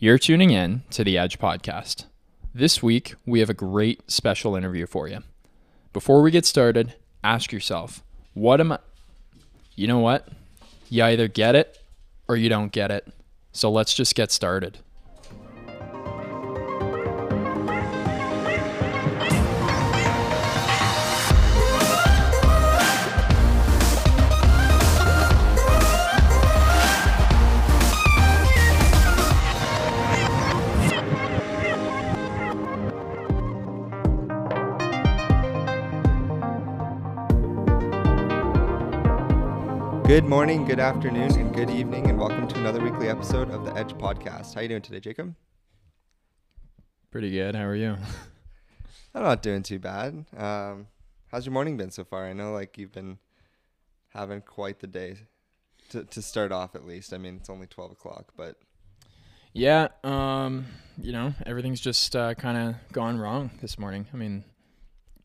You're tuning in to the Edge Podcast. This week, we have a great special interview for you. Before we get started, ask yourself, what am I? You know what? You either get it or you don't get it. So let's just get started. Good morning, good afternoon, and good evening, and welcome to another weekly episode of the Edge Podcast. How are you doing today, Jacob? Pretty good. How are you? I'm not doing too bad. Um, how's your morning been so far? I know like you've been having quite the day to to start off at least. I mean, it's only 12 o'clock, but Yeah, um, you know, everything's just uh, kind of gone wrong this morning. I mean,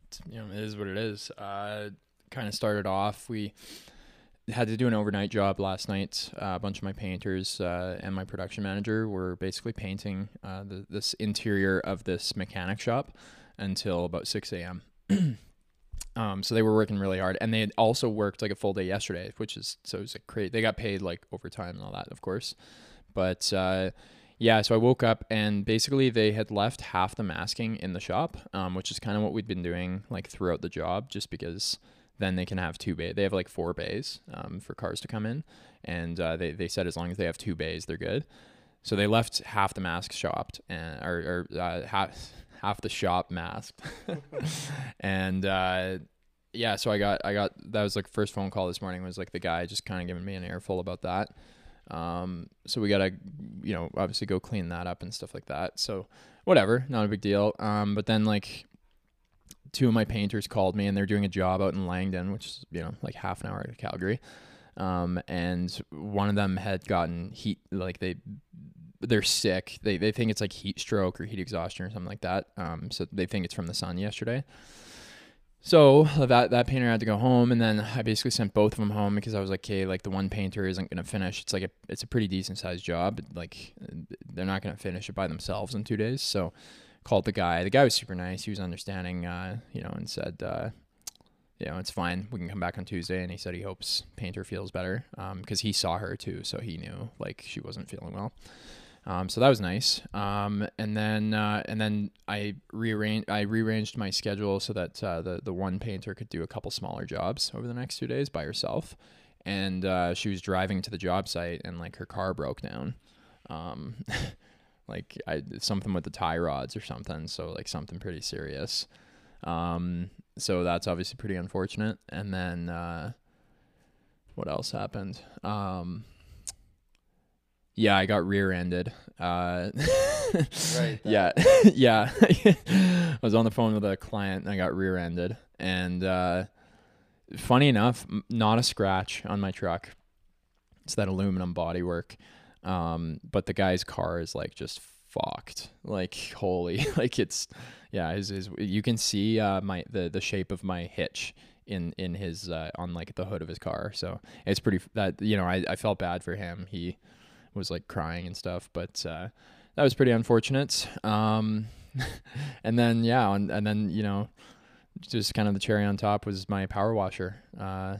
it's, you know, it is what it is. Uh, kind of started off. We had to do an overnight job last night. Uh, a bunch of my painters uh, and my production manager were basically painting uh, the, this interior of this mechanic shop until about 6 a.m. um, so they were working really hard, and they had also worked like a full day yesterday, which is so it was like great. They got paid like overtime and all that, of course. But uh, yeah, so I woke up and basically they had left half the masking in the shop, um, which is kind of what we'd been doing like throughout the job, just because then they can have two bay. They have like four bays um, for cars to come in, and uh, they they said as long as they have two bays, they're good. So they left half the mask shopped and or, or uh, half half the shop masked, and uh, yeah. So I got I got that was like first phone call this morning was like the guy just kind of giving me an earful about that. Um, so we gotta you know obviously go clean that up and stuff like that. So whatever, not a big deal. Um, but then like two of my painters called me and they're doing a job out in Langdon, which is, you know, like half an hour to Calgary. Um, and one of them had gotten heat, like they, they're sick. They, they think it's like heat stroke or heat exhaustion or something like that. Um, so they think it's from the sun yesterday. So that that painter had to go home, and then I basically sent both of them home because I was like, okay, like the one painter isn't gonna finish. It's like a it's a pretty decent sized job. Like they're not gonna finish it by themselves in two days. So called the guy. The guy was super nice. He was understanding, uh, you know, and said, uh, you know, it's fine. We can come back on Tuesday. And he said he hopes Painter feels better because um, he saw her too, so he knew like she wasn't feeling well. Um, so that was nice. Um, and then uh, and then I rearranged I rearranged my schedule so that uh, the the one painter could do a couple smaller jobs over the next two days by herself. And uh, she was driving to the job site and like her car broke down. Um, like I something with the tie rods or something. So like something pretty serious. Um, so that's obviously pretty unfortunate. And then uh, what else happened? Um, yeah, I got rear-ended. Uh, Right, yeah, yeah. I was on the phone with a client and I got rear-ended. And uh, funny enough, m- not a scratch on my truck. It's that aluminum bodywork. Um, but the guy's car is like just fucked. Like holy, like it's yeah. His, his you can see uh, my the the shape of my hitch in in his uh, on like the hood of his car. So it's pretty that you know I I felt bad for him. He was like crying and stuff, but uh, that was pretty unfortunate. Um, and then yeah, and, and then you know just kind of the cherry on top was my power washer uh,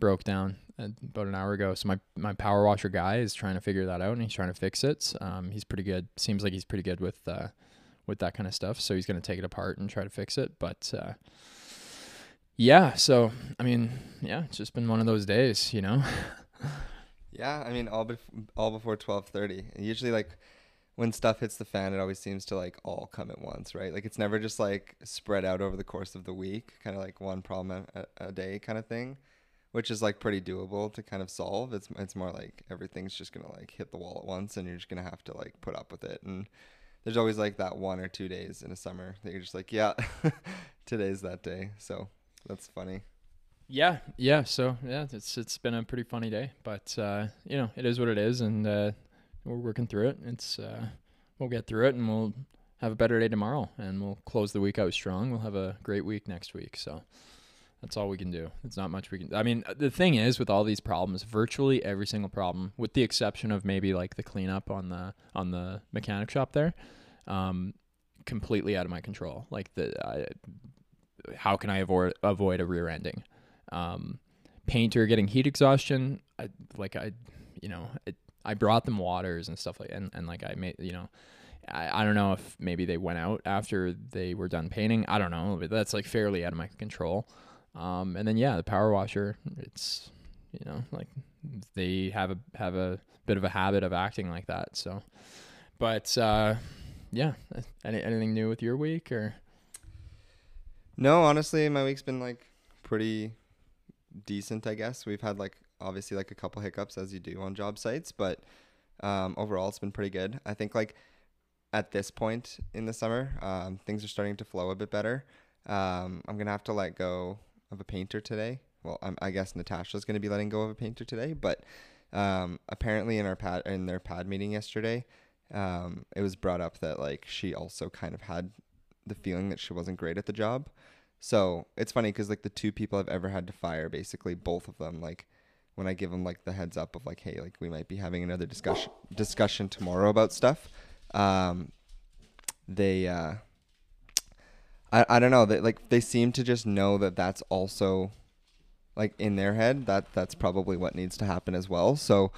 broke down about an hour ago. So my my power washer guy is trying to figure that out and he's trying to fix it. Um, he's pretty good. Seems like he's pretty good with uh, with that kind of stuff. So he's gonna take it apart and try to fix it. But uh, yeah, so I mean, yeah, it's just been one of those days, you know. yeah, I mean all bef- all before 12:30. Usually like when stuff hits the fan, it always seems to like all come at once, right? Like it's never just like spread out over the course of the week, kind of like one problem a, a day kind of thing which is like pretty doable to kind of solve. It's it's more like everything's just gonna like hit the wall at once, and you're just gonna have to like put up with it. And there's always like that one or two days in a summer that you're just like, yeah, today's that day. So that's funny. Yeah, yeah. So yeah, it's it's been a pretty funny day, but uh, you know, it is what it is, and uh, we're working through it. It's uh, we'll get through it, and we'll have a better day tomorrow, and we'll close the week out strong. We'll have a great week next week. So That's all we can do. It's not much we can. I mean, the thing is with all these problems, virtually every single problem, with the exception of maybe like the cleanup on the on the mechanic shop there, um, completely out of my control. Like the, I, how can I avoid avoid a rear ending? Um, painter getting heat exhaustion. I, like I, you know, it, I brought them waters and stuff like, and and like I made, you know, I, I don't know if maybe they went out after they were done painting. I don't know, but that's like fairly out of my control. Um, and then yeah, the power washer. It's you know like they have a have a bit of a habit of acting like that. So, but uh, yeah, any, anything new with your week or? No, honestly, my week's been like pretty decent. I guess we've had like obviously like a couple hiccups as you do on job sites, but um, overall it's been pretty good. I think like at this point in the summer, um, things are starting to flow a bit better. Um, I'm gonna have to let go of a painter today. Well, I'm, i guess Natasha's gonna be letting go of a painter today, but um, apparently in our pad in their pad meeting yesterday, um, it was brought up that like she also kind of had the feeling that she wasn't great at the job. So it's funny because like the two people I've ever had to fire, basically both of them, like when I give them like the heads up of like, hey, like we might be having another discussion discussion tomorrow about stuff um, they uh, I, I don't know they like they seem to just know that that's also like in their head that that's probably what needs to happen as well. So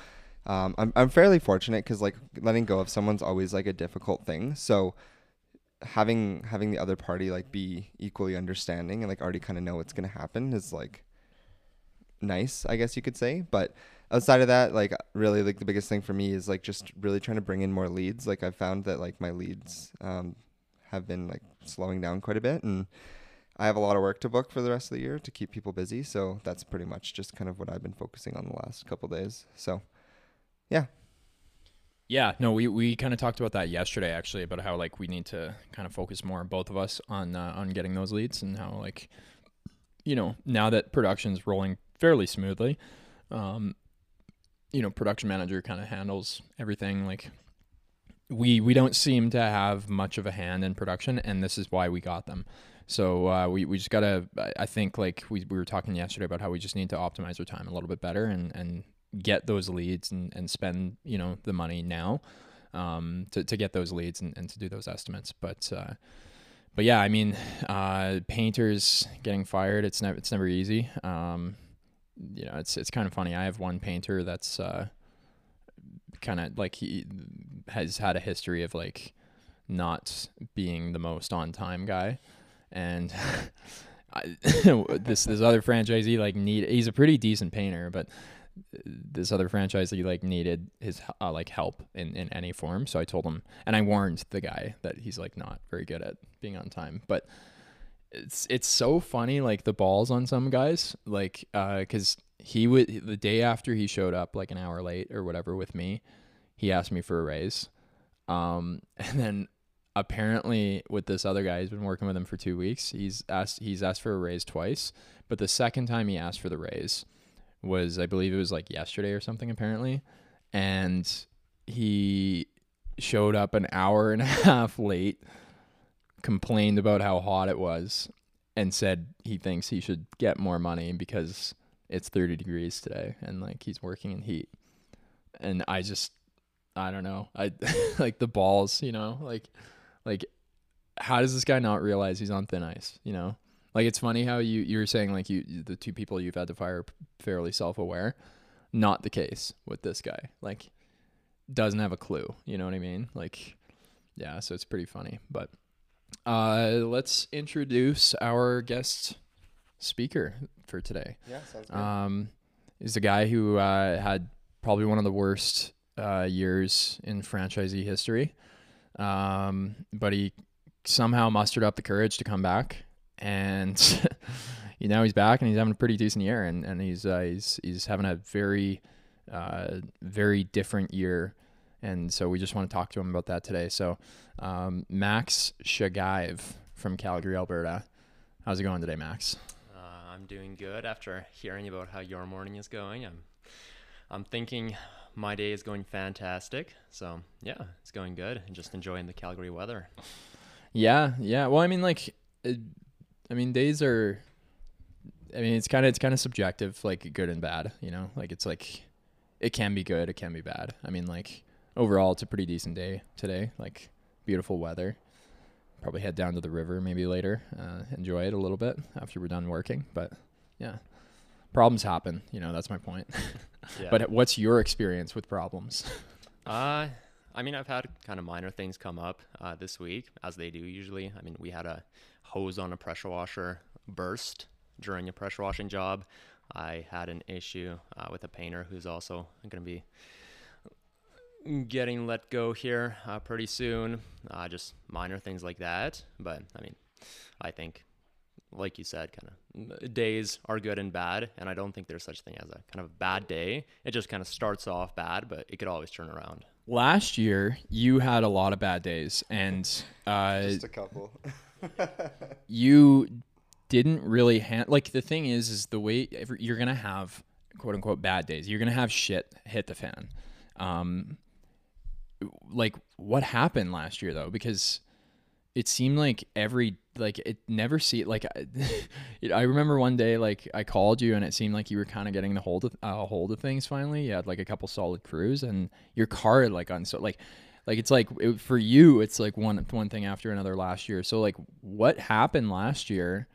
um, I'm, I'm fairly fortunate because like letting go of someone's always like a difficult thing. So having having the other party like be equally understanding and like already kind of know what's gonna happen is like nice i guess you could say. But outside of that, like really like the biggest thing for me is like just really trying to bring in more leads. Like I've found that like my leads um, have been like slowing down quite a bit and I have a lot of work to book for the rest of the year to keep people busy. So that's pretty much just kind of what I've been focusing on the last couple days. So yeah. Yeah, no, we, we kind of talked about that yesterday actually about how like we need to kind of focus more both of us on uh, on getting those leads and how like you know now that production's rolling fairly smoothly, um, you know production manager kind of handles everything like we we don't seem to have much of a hand in production and this is why we got them. So uh, we, we just gotta i think like we, we were talking yesterday about how we just need to optimize our time a little bit better and and get those leads and, and spend you know the money now um, to, to get those leads and, and to do those estimates. But uh, but yeah i mean uh, painters getting fired it's never it's never easy. Um, you know, it's it's kind of funny. I have one painter that's uh, kind of like he has had a history of like not being the most on time guy, and this this other franchisee like need he's a pretty decent painter, but this other franchisee like needed his uh, like help in in any form. So I told him, and I warned the guy that he's like not very good at being on time, but it's it's so funny like the balls on some guys like uh because he would the day after he showed up like an hour late or whatever with me he asked me for a raise. Um and then apparently with this other guy he's been working with him for two weeks he's asked he's asked for a raise twice. But the second time he asked for the raise was i believe it was like yesterday or something apparently. And he showed up an hour and a half late complained about how hot it was and said he thinks he should get more money because it's 30 degrees today and like he's working in heat. And I just I don't know. I like the balls, you know, like like how does this guy not realize he's on thin ice, you know? Like it's funny how you you were saying like you the two people you've had to fire fairly self-aware. Not the case with this guy. Like doesn't have a clue, you know what I mean? Like yeah, so it's pretty funny, but uh, let's introduce our guest speaker for today. Yeah, sounds good. Um, is a guy who uh, had probably one of the worst uh, years in franchisee history, um, but he somehow mustered up the courage to come back, and you know he's back and he's having a pretty decent year, and and he's uh, he's he's having a very uh, very different year and so we just want to talk to him about that today. So, um, Max Shagaev from Calgary, Alberta. How's it going today, Max? I'm doing good after hearing about how your morning is going. I'm, I'm thinking my day is going fantastic. So yeah, it's going good and just enjoying the Calgary weather. Yeah, yeah. Well, I mean, like, it, I mean, days are I mean, it's kind of it's kind of subjective, like good and bad. You know, like it's like it can be good, it can be bad. I mean, like overall, it's a pretty decent day today. Like beautiful weather. Probably head down to the river maybe later, uh, enjoy it a little bit after we're done working. But yeah, problems happen. You know, that's my point. Yeah. But what's your experience with problems? Uh, I mean, I've had kind of minor things come up uh, this week, as they do usually. I mean, we had a hose on a pressure washer burst during a pressure washing job. I had an issue uh, with a painter who's also going to be getting let go here uh, pretty soon. Uh, just minor things like that. But I mean, I think, like you said, kind of days are good and bad, and I don't think there's such thing as a kind of bad day. It just kind of starts off bad, but it could always turn around. Last year, you had a lot of bad days, and uh, Just a couple. you didn't really hand like the thing is is the way every, you're gonna have quote unquote bad days you're gonna have shit hit the fan um like what happened last year though? Because it seemed like every like it never see like I, I remember one day like I called you and it seemed like you were kind of getting the hold of uh, hold of things finally. You had like a couple solid crews and your car had like on so like like it's like it, for you it's like one one thing after another last year. So like what happened last year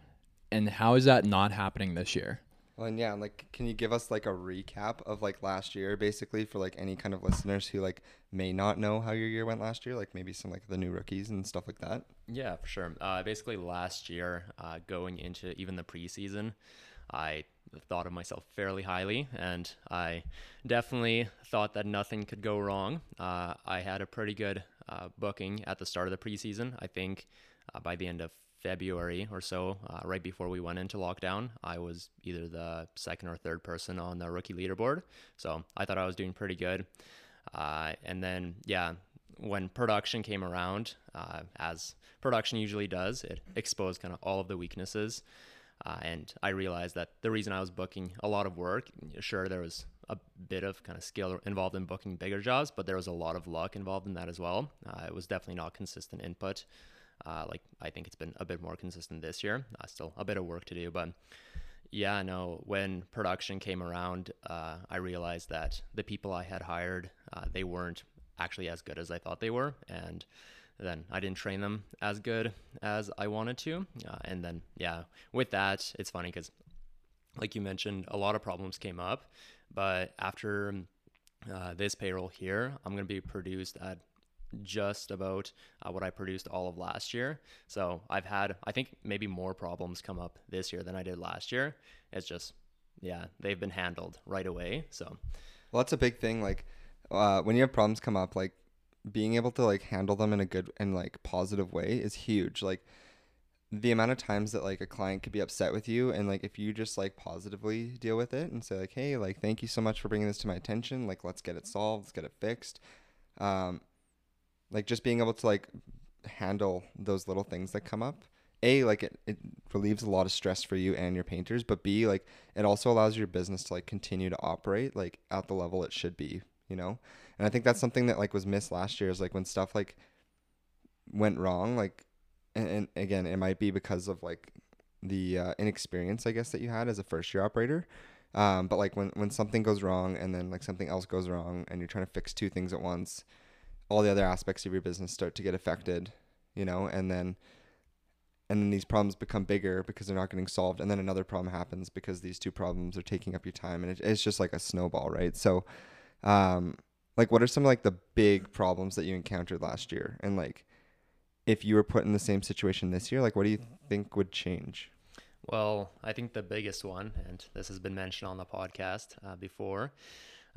and how is that not happening this year Well, and yeah, like, can you give us like a recap of like last year, basically, for like any kind of listeners who like may not know how your year went last year, like maybe some like the new rookies and stuff like that. Yeah, for sure. Uh, basically, last year, uh, going into even the preseason, I thought of myself fairly highly, and I definitely thought that nothing could go wrong. Uh, I had a pretty good uh, booking at the start of the preseason. I think uh, by the end of February or so, uh, right before we went into lockdown, I was either the second or third person on the rookie leaderboard. So I thought I was doing pretty good. Uh, and then, yeah, when production came around, uh, as production usually does, it exposed kind of all of the weaknesses. Uh, and I realized that the reason I was booking a lot of work, sure, there was a bit of kind of skill involved in booking bigger jobs, but there was a lot of luck involved in that as well. Uh, it was definitely not consistent input. Uh, like I think it's been a bit more consistent this year. Uh, still a bit of work to do, but yeah, no. When production came around, uh, I realized that the people I had hired, uh, they weren't actually as good as I thought they were, and then I didn't train them as good as I wanted to. Uh, and then yeah, with that, it's funny because, like you mentioned, a lot of problems came up, but after uh, this payroll here, I'm gonna be produced at just about uh, what I produced all of last year. So I've had, I think, maybe more problems come up this year than I did last year. It's just, yeah, they've been handled right away. So, Well, that's a big thing. Like, uh, when you have problems come up, like being able to like handle them in a good and like positive way is huge. Like the amount of times that like a client could be upset with you and like if you just like positively deal with it and say like hey like thank you so much for bringing this to my attention like let's get it solved let's get it fixed um like just being able to like handle those little things that come up. A like it, it relieves a lot of stress for you and your painters but b like it also allows your business to like continue to operate like at the level it should be you know? And i think that's something that like was missed last year is like when stuff like went wrong like and, and again it might be because of like the uh, inexperience i guess that you had as a first year operator. Um, but like when when something goes wrong and then like something else goes wrong and you're trying to fix two things at once all the other aspects of your business start to get affected you know and then and then these problems become bigger because they're not getting solved and then another problem happens because these two problems are taking up your time and it, it's just like a snowball right? So um like what are some like the big problems that you encountered last year? And like if you were put in the same situation this year like what do you think would change? Well, I think the biggest one, and this has been mentioned on the podcast uh, before,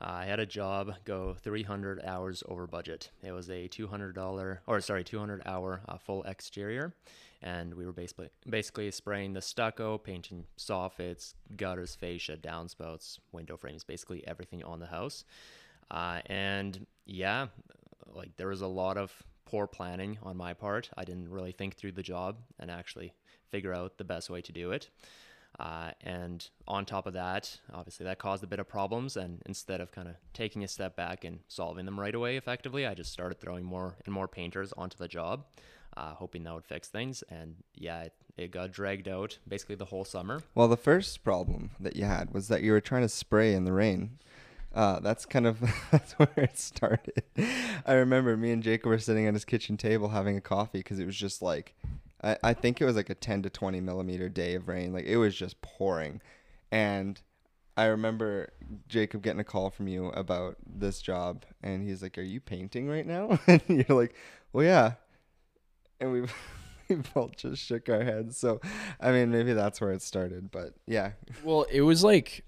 I had a job go 300 hours over budget. It was a $200 or sorry, 200 hour uh, full exterior, and we were basically basically spraying the stucco, painting soffits, gutters, fascia, downspouts, window frames, basically everything on the house. Uh, and yeah, like there was a lot of poor planning on my part. I didn't really think through the job and actually figure out the best way to do it. Uh, and on top of that, obviously that caused a bit of problems. And instead of kind of taking a step back and solving them right away effectively, I just started throwing more and more painters onto the job. uh, hoping that would fix things. And yeah, it, it got dragged out basically the whole summer. Well, the first problem that you had was that you were trying to spray in the rain. Uh, that's kind of that's where it started. I remember me and Jacob were sitting at his kitchen table having a coffee because it was just like, I, I think it was like a 10 to 20 millimeter day of rain. Like it was just pouring. And I remember Jacob getting a call from you about this job. And he's like, Are you painting right now? And you're like, Well, yeah. And we, we both just shook our heads. So, I mean, maybe that's where it started. But yeah, Well, it was like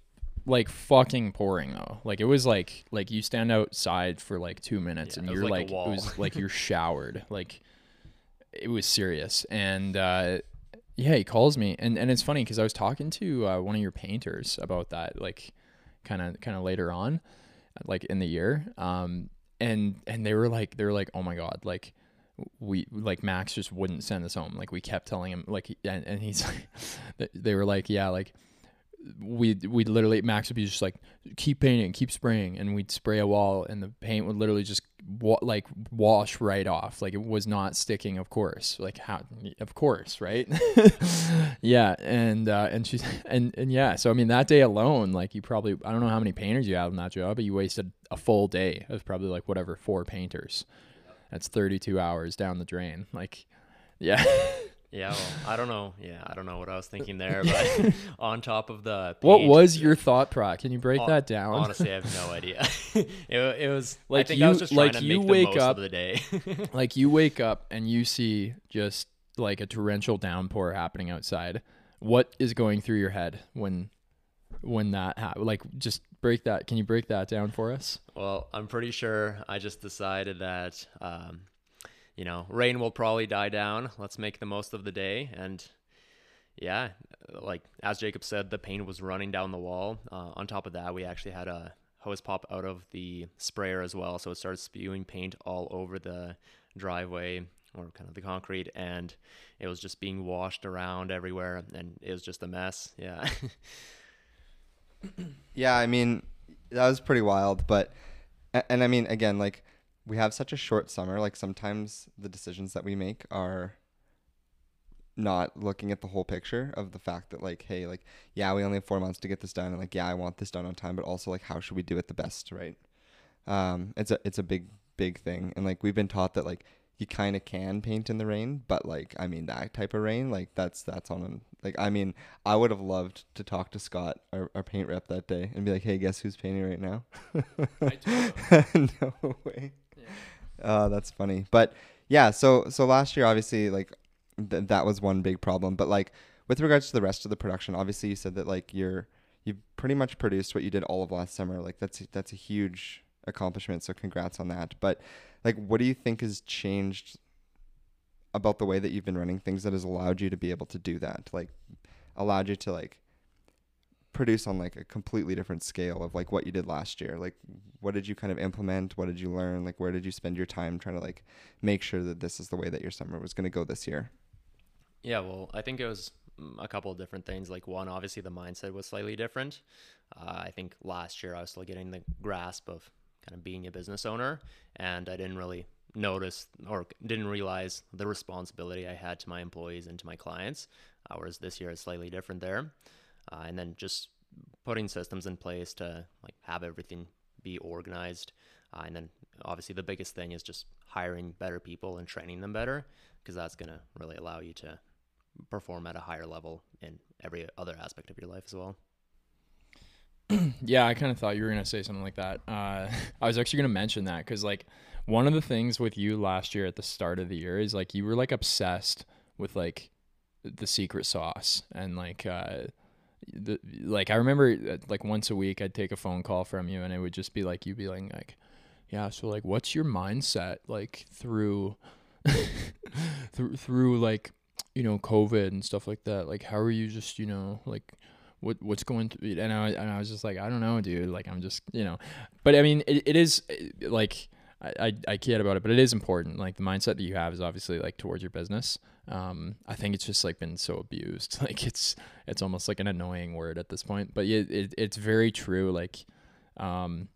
like fucking pouring though. Like it was like like you stand outside for like 2 minutes Yeah, and you're like like, it was like you're showered. Like it was serious. And uh yeah, he calls me and and it's funny cuz I was talking to uh, one of your painters about that like kind of kind of later on like in the year. Um and and they were like they were like, "Oh my god, like we like Max just wouldn't send us home. Like we kept telling him like and, and he's like they were like, "Yeah, like we we literally Max would be just like keep painting, keep spraying, and we'd spray a wall, and the paint would literally just wa- like wash right off. Like it was not sticking, of course. Like how, of course, right? yeah, and uh, and she's and and yeah. So I mean, that day alone, like you probably I don't know how many painters you had on that job, but you wasted a full day of probably like whatever four painters. That's thirty two hours down the drain. Like, yeah. Yeah, well, I don't know. Yeah, I don't know what I was thinking there, but on top of the what was your thought pro? Can you break Hon- that down? Honestly, I have no idea. it, it was Like I think I was you- just like to you make wake the most up- of the day. like you wake up and you see just like a torrential downpour happening outside what is going through your head when when that ha- like just break that can you break that down for us well, I'm pretty sure I just decided that um, you know, rain will probably die down. Let's make the most of the day and yeah, like as Jacob said, the paint was running down the wall. Uh, on top of that, we actually had a hose pop out of the sprayer as well, so it started spewing paint all over the driveway or kind of the concrete, and it was just being washed around everywhere, and it was just a mess. Yeah. Yeah, I mean, that was pretty wild, but and I mean again, like we have such a short summer, like sometimes the decisions that we make are not looking at the whole picture of the fact that like hey, like yeah, we only have 4 months to get this done and like yeah, I want this done on time, but also like how should we do it the best, right? Um it's a it's a big big thing and like we've been taught that like you kind of can paint in the rain, but like I mean that type of rain, like that's that's on an, like I mean I would have loved to talk to Scott, our, our paint rep that day, and be like, "Hey, guess who's painting right now?" no way. Uh, that's funny, but yeah. So so last year, obviously, like th- that was one big problem. But like with regards to the rest of the production, obviously, you said that like you're you've pretty much produced what you did all of last summer. Like that's that's a huge accomplishment. So congrats on that. But like, what do you think has changed about the way that you've been running things that has allowed you to be able to do that? Like allowed you to like produce on like a completely different scale of like what you did last year like what did you kind of implement what did you learn like where did you spend your time trying to like make sure that this is the way that your summer was going to go this year Yeah, well, I think it was mm, a couple of different things. Like one, obviously the mindset was slightly different. Uh, I think last year I was still getting the grasp of kind of being a business owner, and I didn't really notice or didn't realize the responsibility I had to my employees and to my clients. Whereas this year is slightly different there, uh, and then just putting systems in place to like have everything be organized, uh, and then obviously the biggest thing is just hiring better people and training them better because that's going to really allow you to perform at a higher level in every other aspect of your life as well. yeah i kind of thought you were going to say something like that uh, i was actually going to mention that because like one of the things with you last year at the start of the year is like you were like obsessed with like the secret sauce and like uh the like I remember uh, like once a week I'd take a phone call from you and it would just be like you'd be like like yeah so like what's your mindset like through through through like you know covid and stuff like that? Like how are you just you know like what what's going through and I, and I was just like I don't know dude. Like I'm just you know. But I mean it, it is uh, like I, I, I kid about it, but it is important. Like the mindset that you have is obviously like towards your business. Um, I think it's just like been so abused. Like it's it's almost like an annoying word at this point. But yeah, it, it's very true. Like, um,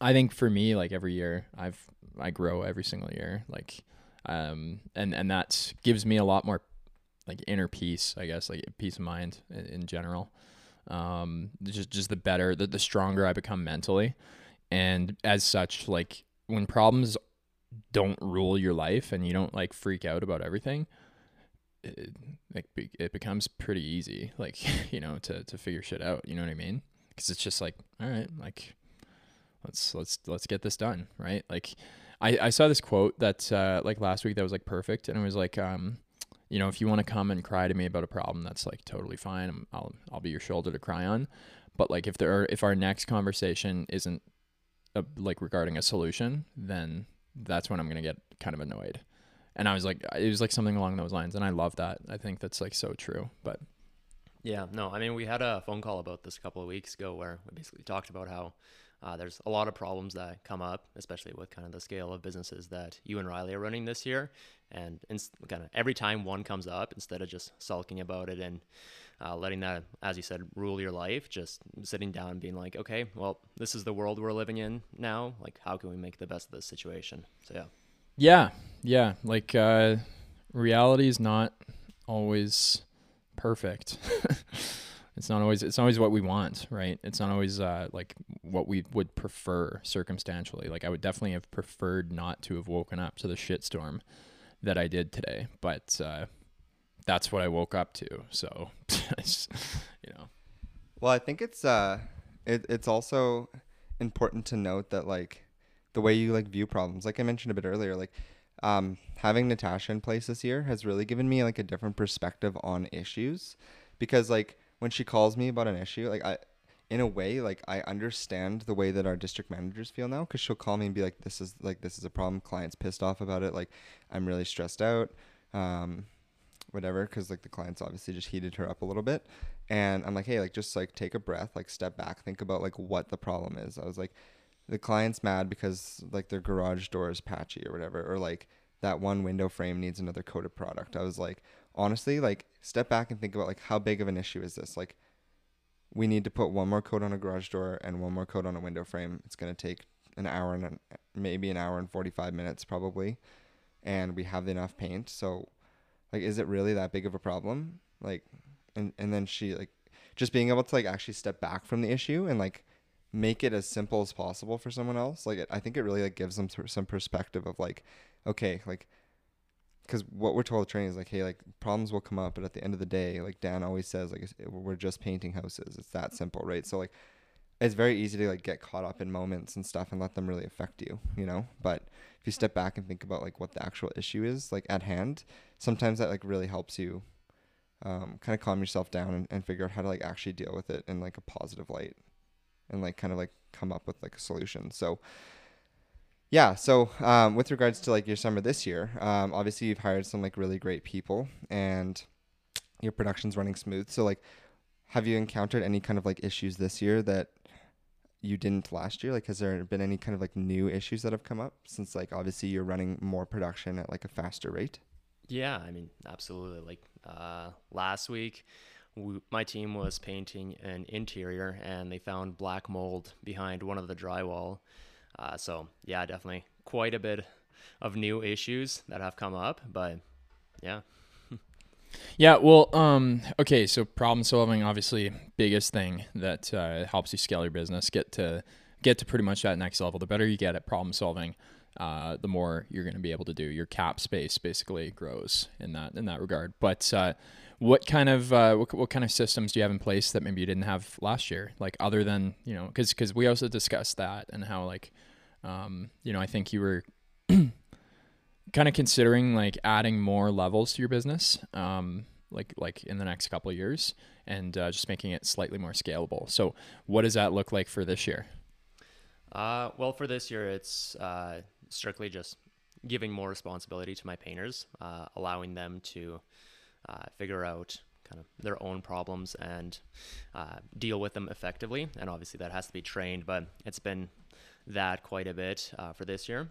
I think for me, like every year, I've I grow every single year. Like, um, and and that gives me a lot more like inner peace, I guess, like peace of mind in, in general. Um, just just the better, the, the stronger I become mentally, and as such, like when problems don't rule your life and you don't like freak out about everything, it, like it becomes pretty easy, like you know, to to figure shit out. You know what I mean? Because it's just like, all right, like let's let's let's get this done, right? Like I I saw this quote that uh, like last week that was like perfect, and it was like um you know, if you want to come and cry to me about a problem, that's like totally fine. i will I'll be your shoulder to cry on. But like if there are, if our next conversation isn't a, like regarding a solution, then that's when I'm gonna get kind of annoyed. And I was like, it was like something along those lines, and I love that. I think that's like so true. But yeah, no, I mean, we had a phone call about this a couple of weeks ago where we basically talked about how uh, there's a lot of problems that come up, especially with kind of the scale of businesses that you and Riley are running this year. And kind of every time one comes up, instead of just sulking about it and uh, letting that, as you said, rule your life, just sitting down and being like, okay, well, this is the world we're living in now. Like, how can we make the best of this situation? So, yeah. Yeah. Yeah. Like, uh, reality is not always perfect. it's not always it's always what we want right it's not always uh, like what we would prefer circumstantially like i would definitely have preferred not to have woken up to the shitstorm that i did today but uh, that's what i woke up to so you know well i think it's uh it, it's also important to note that like the way you like view problems like i mentioned a bit earlier like um, having natasha in place this year has really given me like a different perspective on issues because like when she calls me about an issue, like I, in a way, like I understand the way that our district managers feel now, because she'll call me and be like, "This is like this is a problem. Clients pissed off about it. Like I'm really stressed out." Um, whatever because like the clients obviously just heated her up a little bit and i'm like hey like just like take a breath like step back think about like what the problem is i was like the client's mad because like their garage door is patchy or whatever or like that one window frame needs another coated product i was like honestly, like step back and think about like how big of an issue is this? Like we need to put one more coat on a garage door and one more coat on a window frame. It's going to take an hour and an, maybe an hour and 45 minutes probably. And we have enough paint. So like is it really that big of a problem? Like and and then she like just being able to like actually step back from the issue and like make it as simple as possible for someone else. Like it, I think it really like gives them some perspective of like okay, like because what we're told training is like, hey, like problems will come up, but at the end of the day, like Dan always says, like we're just painting houses. It's that simple, right? So like, it's very easy to like get caught up in moments and stuff and let them really affect you, you know. But if you step back and think about like what the actual issue is, like at hand, sometimes that like really helps you, um, kind of calm yourself down and, and figure out how to like actually deal with it in like a positive light, and like kind of like come up with like a solution. So yeah so um, with regards to like your summer this year um, obviously you've hired some like really great people and your production's running smooth. So like have you encountered any kind of like issues this year that you didn't last year? Like has there been any kind of like new issues that have come up since like obviously you're running more production at like a faster rate yeah i mean absolutely like uh, last week we, my team was painting an interior and they found black mold behind one of the drywall uh, so yeah, definitely quite a bit of new issues that have come up, but yeah. yeah, well, um, okay, so problem solving, obviously, biggest thing that uh, helps you scale your business, get to get to pretty much that next level. The better you get at problem solving, uh, the more you're going to be able to do. Your cap space basically grows in that in that regard. But uh, what kind of uh, what, what kind of systems do you have in place that maybe you didn't have last year? Like other than you know, because because we also discussed that and how like um, you know I think you were kind of considering like adding more levels to your business. Um, like like in the next couple years and uh, just making it slightly more scalable. So what does that look like for this year? Uh, well, for this year, it's uh, strictly just giving more responsibility to my painters, uh, allowing them to uh, figure out kind of their own problems and uh, deal with them effectively. And obviously, that has to be trained, but it's been that quite a bit uh, for this year.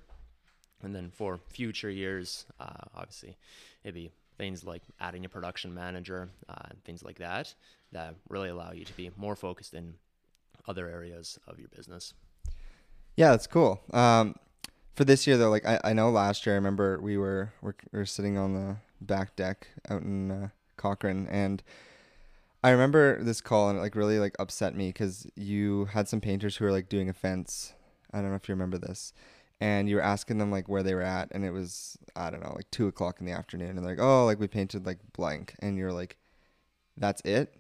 And then for future years, uh, obviously, it'd be things like adding a production manager, uh, things like that, that really allow you to be more focused in other areas of your business. Yeah, that's cool. Um, for this year though, like I, I know last year I remember we were we're, were sitting on the back deck out in uh, Cochrane and I remember this call and it like really like upset me because you had some painters who were like doing a fence. I don't know if you remember this, and you were asking them like where they were at, and it was I don't know like two o'clock in the afternoon, and they're like, oh, like we painted like blank, and you're like, that's it,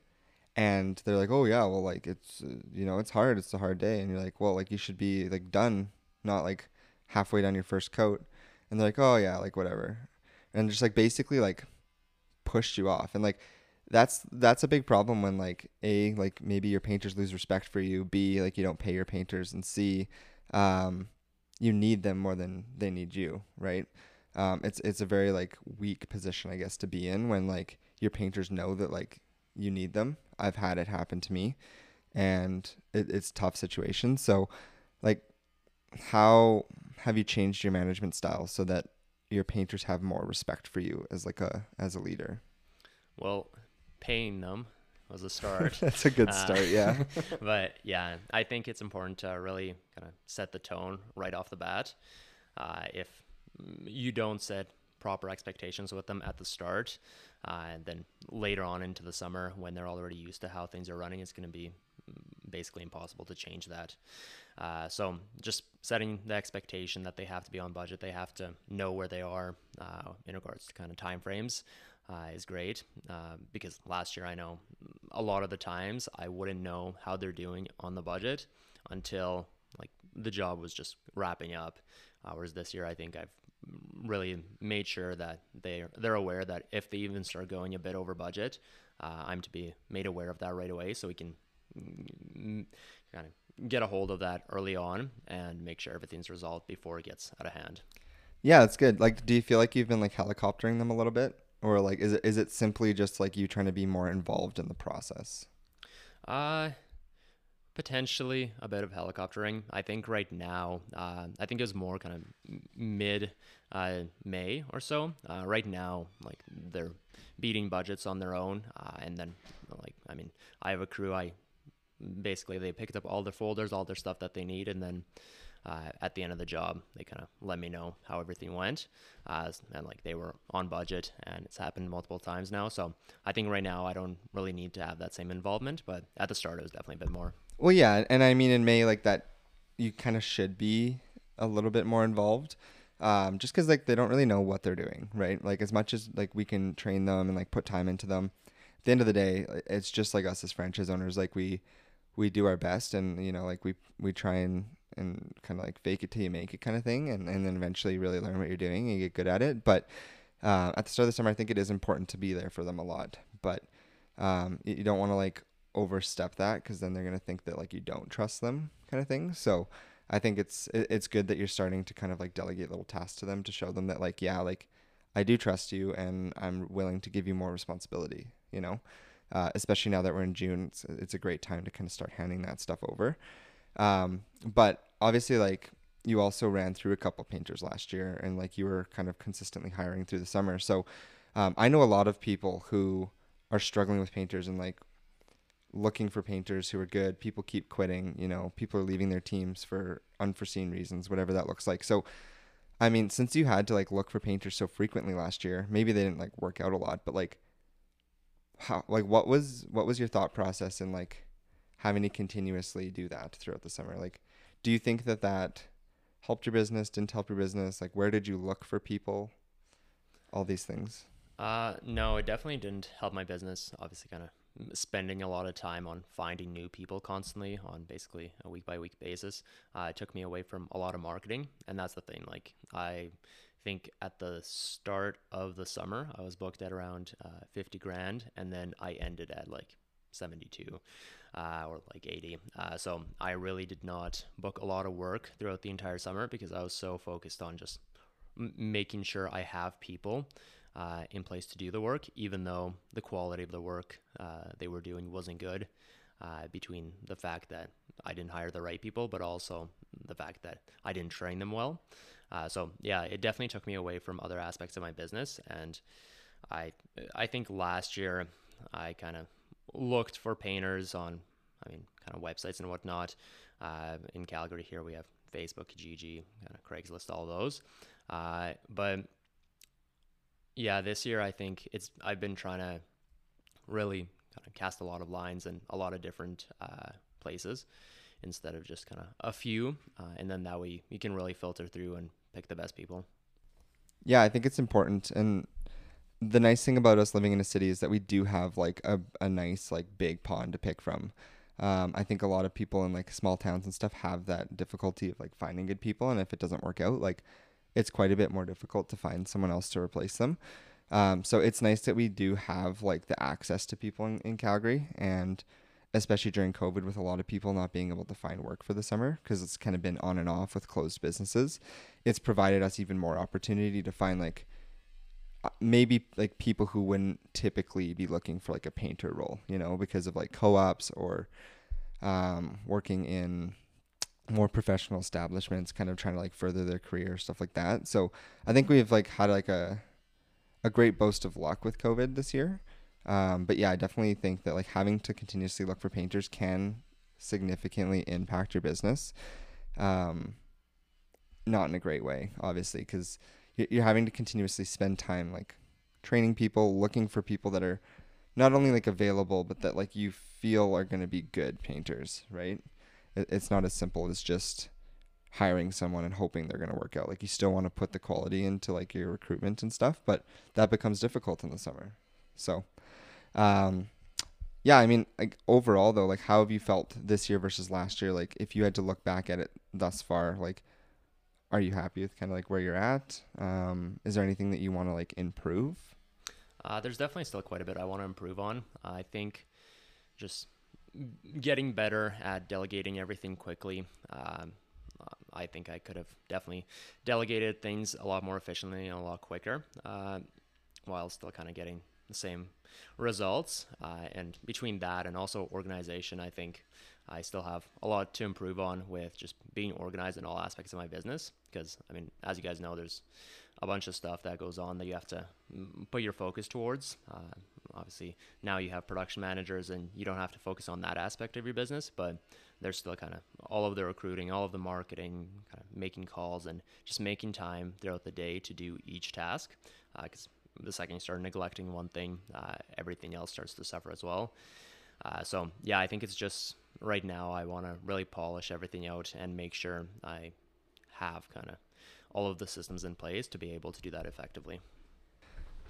and they're like, oh yeah, well like it's uh, you know it's hard, it's a hard day, and you're like, well like you should be like done, not like halfway down your first coat, and they're like, oh yeah, like whatever, and just like basically like pushed you off, and like that's that's a big problem when like a like maybe your painters lose respect for you b like you don't pay your painters and c um, you need them more than they need you right? Um, it's it's a very like weak position i guess to be in when like your painters know that like you need them. I've had it happen to me and it, it's tough situation. So like how have you changed your management style so that your painters have more respect for you as like a as a leader Well, paying them was a start. That's a good Uh, start, yeah. but yeah, I think it's important to really kind of set the tone right off the bat. Uh, if you don't set proper expectations with them at the start, uh, and then later on into the summer when they're already used to how things are running, it's going to be basically impossible to change that. Uh, so just setting the expectation that they have to be on budget, they have to know where they are uh, in regards to kind of time frames. Uh, is great uh, because last year I know a lot of the times I wouldn't know how they're doing on the budget until like the job was just wrapping up. Uh, whereas this year I think I've really made sure that they they're aware that if they even start going a bit over budget, uh, I'm to be made aware of that right away so we can kind of get a hold of that early on and make sure everything's resolved before it gets out of hand. Yeah, that's good. Like, do you feel like you've been like helicoptering them a little bit, or like is it is it simply just like you trying to be more involved in the process? Uh, potentially a bit of helicoptering. I think right now, uh, I think it was more kind of mid uh, May or so. Uh, right now, like they're beating budgets on their own, uh, and then like I mean, I have a crew. I basically they picked up all their folders, all their stuff that they need, and then. Uh, at the end of the job, they kind of let me know how everything went, uh, and like they were on budget, and it's happened multiple times now. So I think right now I don't really need to have that same involvement, but at the start it was definitely a bit more. Well, yeah, and I mean in May like that, you kind of should be a little bit more involved, um, just because like they don't really know what they're doing, right? Like as much as like we can train them and like put time into them, at the end of the day, it's just like us as franchise owners, like we we do our best, and you know like we we try and and kind of like fake it till you make it kind of thing, and and then eventually really learn what you're doing and get good at it, but. Uh, at the start of the summer, I think it is important to be there for them a lot, but um, you don't want to like overstep that because then they're gonna think that like you don't trust them kind of thing. So I think it's it, it's good that you're starting to kind of like delegate little tasks to them to show them that like yeah like I do trust you and I'm willing to give you more responsibility. You know, uh, especially now that we're in June, it's, it's a great time to kind of start handing that stuff over. Um, but obviously like you also ran through a couple painters last year and like you were kind of consistently hiring through the summer. So um, I know a lot of people who are struggling with painters and like looking for painters who are good. People keep quitting, you know, people are leaving their teams for unforeseen reasons, whatever that looks like. So I mean, since you had to like look for painters so frequently last year, maybe they didn't like work out a lot, but like how like what was what was your thought process in like having to continuously do that throughout the summer? Like do you think that that helped your business, didn't help your business? Like where did you look for people? All these things. Uh, no, it definitely didn't help my business. Obviously, kind of spending a lot of time on finding new people constantly on basically a week by week basis. Uh, it took me away from a lot of marketing, and that's the thing. Like I think at the start of the summer, I was booked at around uh, fifty grand, and then I ended at like seventy two. Uh, or like 80. Uh, so I really did not book a lot of work throughout the entire summer because I was so focused on just m- making sure I have people uh, in place to do the work, even though the quality of the work uh, they were doing wasn't good. Uh, between the fact that I didn't hire the right people, but also the fact that I didn't train them well. Uh, so yeah, it definitely took me away from other aspects of my business, and I I think last year I kind of looked for painters on, I mean, kind of websites and whatnot. Uh, in Calgary here, we have Facebook, Kijiji, kind of Craigslist, all those. Uh, but yeah, this year I think it's I've been trying to really kind of cast a lot of lines in a lot of different uh, places instead of just kind of a few, uh, and then that way you can really filter through and pick the best people. Yeah, I think it's important, and the nice thing about us living in a city is that we do have like a, a nice like big pond to pick from. Um, I think a lot of people in like small towns and stuff have that difficulty of like finding good people, and if it doesn't work out, like it's quite a bit more difficult to find someone else to replace them. Um, so it's nice that we do have like the access to people in, in Calgary and especially during COVID with a lot of people not being able to find work for the summer because it's kind of been on and off with closed businesses. It's provided us even more opportunity to find like uh, maybe like people who wouldn't typically be looking for like a painter role, you know, because of like co-ops or um, working in more professional establishments, kind of trying to like further their career, stuff like that. So I think we've like had like a a great boast of luck with COVID this year. Um, but yeah, I definitely think that like having to continuously look for painters can significantly impact your business. Um, not in a great way, obviously, because you're having to continuously spend time like training people, looking for people that are not only like available, but that like you feel are going to be good painters, right? It's not as simple as just hiring someone and hoping they're going to work out. Like you still want to put the quality into like your recruitment and stuff, but that becomes difficult in the summer. So, um, yeah, I mean, like overall though, like how have you felt this year versus last year? Like if you had to look back at it thus far, like are you happy with kind of like where you're at? Um, is there anything that you want to like improve? Uh, there's definitely still quite a bit I want to improve on. I think just getting better at delegating everything quickly. Um, I think I could have definitely delegated things a lot more efficiently and a lot quicker, uh, while still kind of getting the same results. Uh, and between that and also organization, I think I still have a lot to improve on with just being organized in all aspects of my business. Because, I mean, as you guys know, there's a bunch of stuff that goes on that you have to mm, put your focus towards. Uh, obviously, now you have production managers and you don't have to focus on that aspect of your business, but there's still kind of all of the recruiting, all of the marketing, kind of making calls, and just making time throughout the day to do each task. Because uh, the second you start neglecting one thing, uh, everything else starts to suffer as well. Uh, so yeah, I think it's just right now I want to really polish everything out and make sure I have kind of all of the systems in place to be able to do that effectively.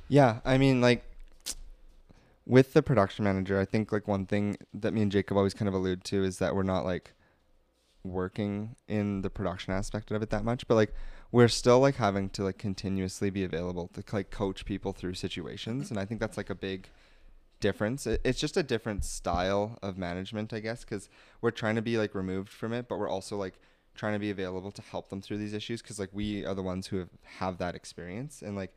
Yeah, I mean, like with the production manager, I think like one thing that me and Jacob always kind of allude to is that we're not like working in the production aspect of it that much, but like we're still like having to like continuously be available to like coach people through situations, and I think that's like a big difference. It, it's just a different style of management, I guess, because we're trying to be like removed from it, but we're also like trying to be available to help them through these issues because like we are the ones who have, have that experience and like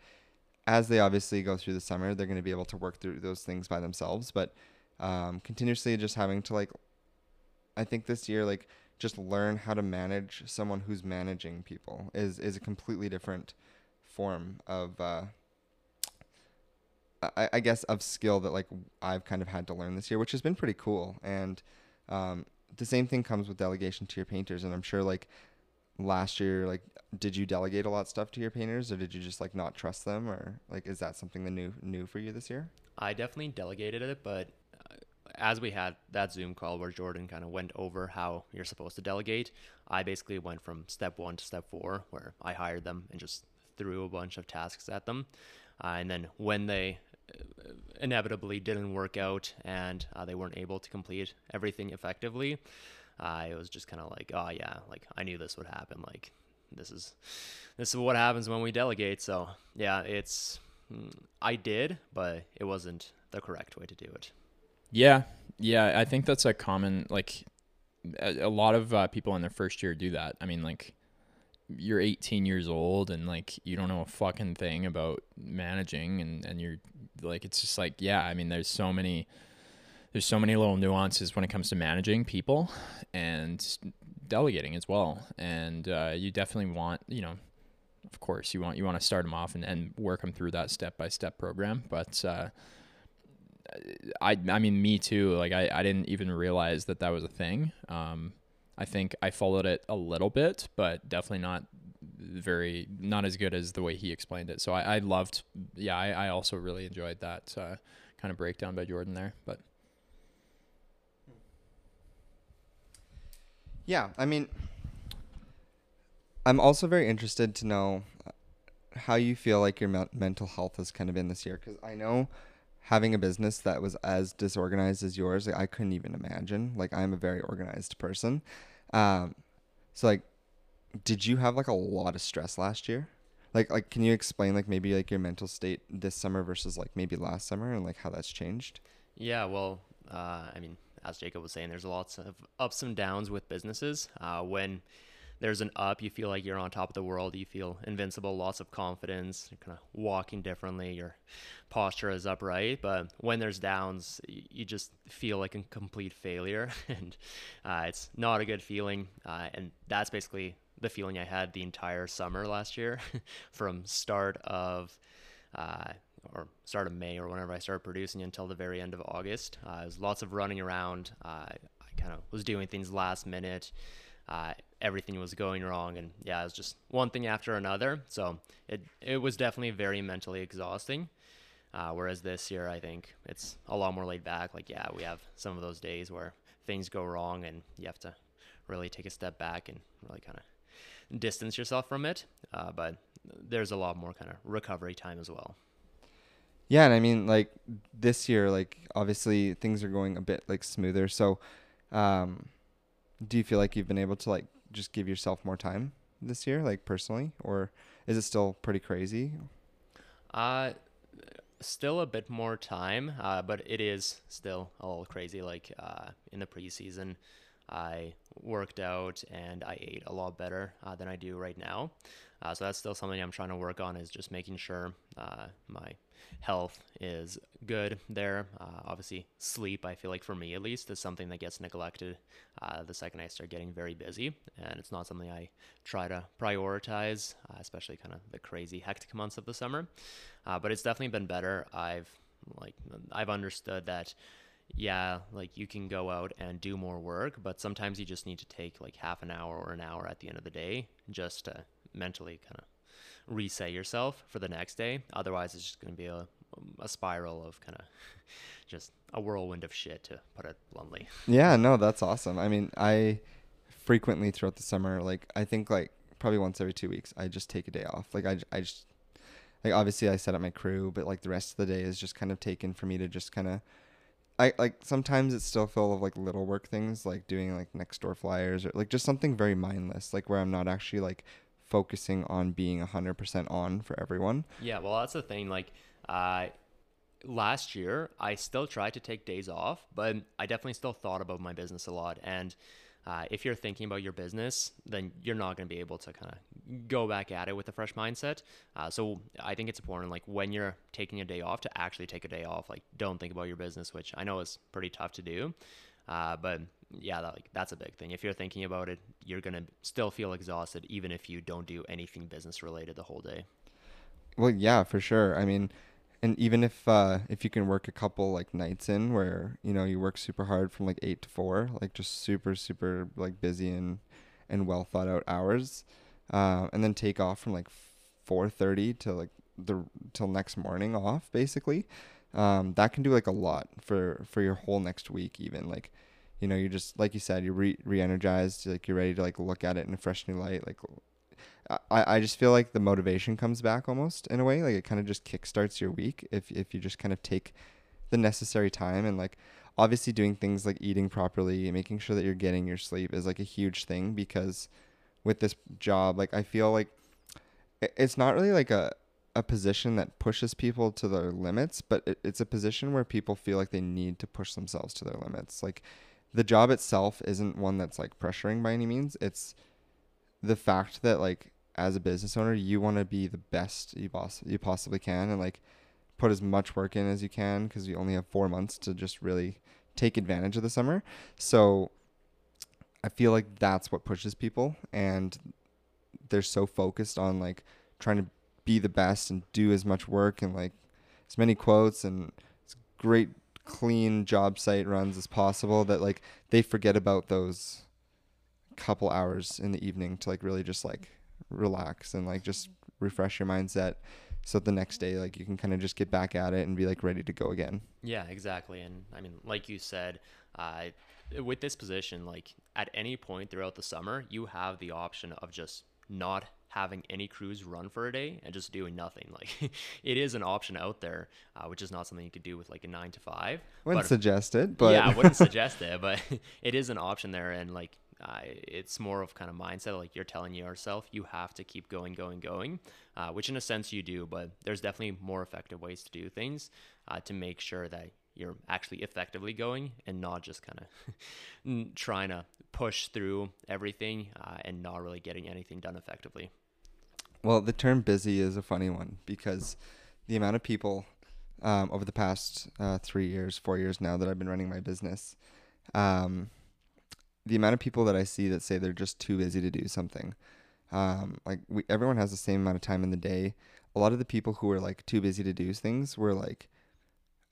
as they obviously go through the summer, they're going to be able to work through those things by themselves. But um, continuously just having to like, I think this year, like, just learn how to manage someone who's managing people is is a completely different form of, uh, I, I guess, of skill that like I've kind of had to learn this year, which has been pretty cool. And um, the same thing comes with delegation to your painters, and I'm sure like last year like did you delegate a lot of stuff to your painters or did you just like not trust them? Or like is that something the new new for you this year? I definitely delegated it but as we had that zoom call where jordan kind of went over how you're supposed to delegate i basically went from step one to step four where i hired them and just threw a bunch of tasks at them uh, and then when they uh, inevitably didn't work out and uh, they weren't able to complete everything effectively I was just kind of like, oh yeah, like I knew this would happen. Like this is this is what happens when we delegate. So yeah, it's I did, but it wasn't the correct way to do it. Yeah, yeah, I think that's a common like a, a lot of uh, people in their first year do that. I mean, like you're 18 years old and like you don't know a fucking thing about managing and and you're like it's just like yeah i mean there's so many there's so many little nuances when it comes to managing people and delegating as well. And uh, you definitely want, you know, of course, you want you want to start them off and, and work them through that step by step program. But uh, I I mean, me too. Like I, I didn't even realize that that was a thing. Um, I think I followed it a little bit, but definitely not very not as good as the way he explained it. So I, I loved, yeah, I, I also really enjoyed that uh, kind of breakdown by Jordan there. But Yeah, I mean, I'm also very interested to know uh, how you feel like your me- mental health has kind of been this year because I know having a business that was as disorganized as yours, like I couldn't even imagine. Like I'm a very organized person, um, so like, did you have like a lot of stress last year? Like, like, can you explain like maybe like your mental state this summer versus like maybe last summer and like how that's changed? Yeah, well, uh, I mean, as Jacob was saying, there's a lots of ups and downs with businesses. Uh, when there's an up, you feel like you're on top of the world. You feel invincible, lots of confidence. You're kind of walking differently. Your posture is upright. But when there's downs, you just feel like a complete failure, and uh, it's not a good feeling. Uh, and that's basically the feeling I had the entire summer last year, from start of. Uh, or start of May or whenever I started producing until the very end of August. Uh, was lots of running around. Uh, I kind of was doing things last minute. Uh, everything was going wrong, and yeah, it was just one thing after another. So it it was definitely very mentally exhausting. Uh, whereas this year, I think it's a lot more laid back. Like, yeah, we have some of those days where things go wrong, and you have to really take a step back and really kind of distance yourself from it. Uh, but there's a lot more kind of recovery time as well. Yeah, and I mean like this year, like obviously things are going a bit like smoother. So, um, do you feel like you've been able to like just give yourself more time this year, like personally, or is it still pretty crazy? Uh, still a bit more time, uh, but it is still a little crazy. Like uh, in the preseason, I worked out and I ate a lot better uh, than I do right now. Uh, so that's still something I'm trying to work on is just making sure uh, my health is good there. Uh, obviously, sleep, I feel like for me at least, is something that gets neglected uh, the second I start getting very busy. And it's not something I try to prioritize, uh, especially kind of the crazy hectic months of the summer. But it's definitely been better. I've like I've understood that yeah, like you can go out and do more work, but sometimes you just need to take like half an hour or an hour at the end of the day just to mentally kind of reset yourself for the next day. Otherwise, it's just going to be a, um, a spiral of kind of just a whirlwind of shit, to put it bluntly. Yeah, no, that's awesome. I mean, I frequently throughout the summer, like, I think like probably once every two weeks, I just take a day off. Like, I, I just, like, obviously I set up my crew, but like the rest of the day is just kind of taken for me to just kind of, I like sometimes it's still full of like little work things like doing like next door flyers or like just something very mindless like where I'm not actually like focusing on being 100% on for everyone. Yeah, well, that's the thing. Like, uh, last year, I still tried to take days off, but I definitely still thought about my business a lot. And uh, if you're thinking about your business, then you're not going to be able to kind of go back at it with a fresh mindset. Uh, so I think it's important, like when you're taking a day off, to actually take a day off. Like, don't think about your business, which I know is pretty tough to do. Uh, but yeah, that, like that's a big thing. If you're thinking about it, you're gonna still feel exhausted even if you don't do anything business related the whole day. Well, yeah, for sure. I mean, and even if uh, if you can work a couple like nights in where you know you work super hard from like eight to four, like just super super like busy and and well thought out hours, uh, and then take off from like four thirty to like the till next morning off basically. Um, that can do like a lot for for your whole next week even like you know you're just like you said you're re- re-energized like you're ready to like look at it in a fresh new light like I, I just feel like the motivation comes back almost in a way like it kind of just kickstarts your week if if you just kind of take the necessary time and like obviously doing things like eating properly and making sure that you're getting your sleep is like a huge thing because with this job like I feel like it's not really like a a position that pushes people to their limits, but it, it's a position where people feel like they need to push themselves to their limits. Like the job itself isn't one that's like pressuring by any means. It's the fact that like as a business owner, you want to be the best you boss you possibly can and like put as much work in as you can because you only have 4 months to just really take advantage of the summer. So I feel like that's what pushes people and they're so focused on like trying to be the best and do as much work and like as many quotes and great clean job site runs as possible that like they forget about those couple hours in the evening to like really just like relax and like just refresh your mindset so the next day like you can kind of just get back at it and be like ready to go again Yeah, exactly. And I mean, like you said, uh, with this position, like at any point throughout the summer, you have the option of just not having any crews run for a day and just doing nothing. Like it is an option out there, uh, which is not something you could do with like a nine to five. wouldn't But- suggest it but yeah, I wouldn't suggest it, but it is an option there, and like uh, it's more of kind of mindset. Like you're telling yourself you have to keep going, going, going, uh, which in a sense you do, but there's definitely more effective ways to do things uh, to make sure that you're actually effectively going and not just kind of trying to push through everything uh, and not really getting anything done effectively. Well, the term busy is a funny one because the amount of people um, over the past uh, three years, four years now that I've been running my business, um, the amount of people that I see that say they're just too busy to do something. Um, like we, everyone has the same amount of time in the day. A lot of the people who are like too busy to do things were like,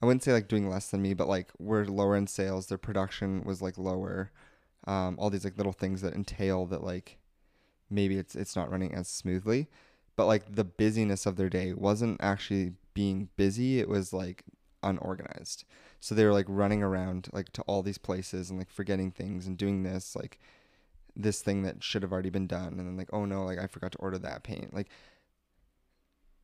I wouldn't say like doing less than me, but like we're lower in sales. Their production was like lower. Um, all these like little things that entail that like maybe it's it's not running as smoothly but like the busyness of their day wasn't actually being busy it was like unorganized so they were like running around like to all these places and like forgetting things and doing this like this thing that should have already been done. And then like oh no like i forgot to order that paint. Like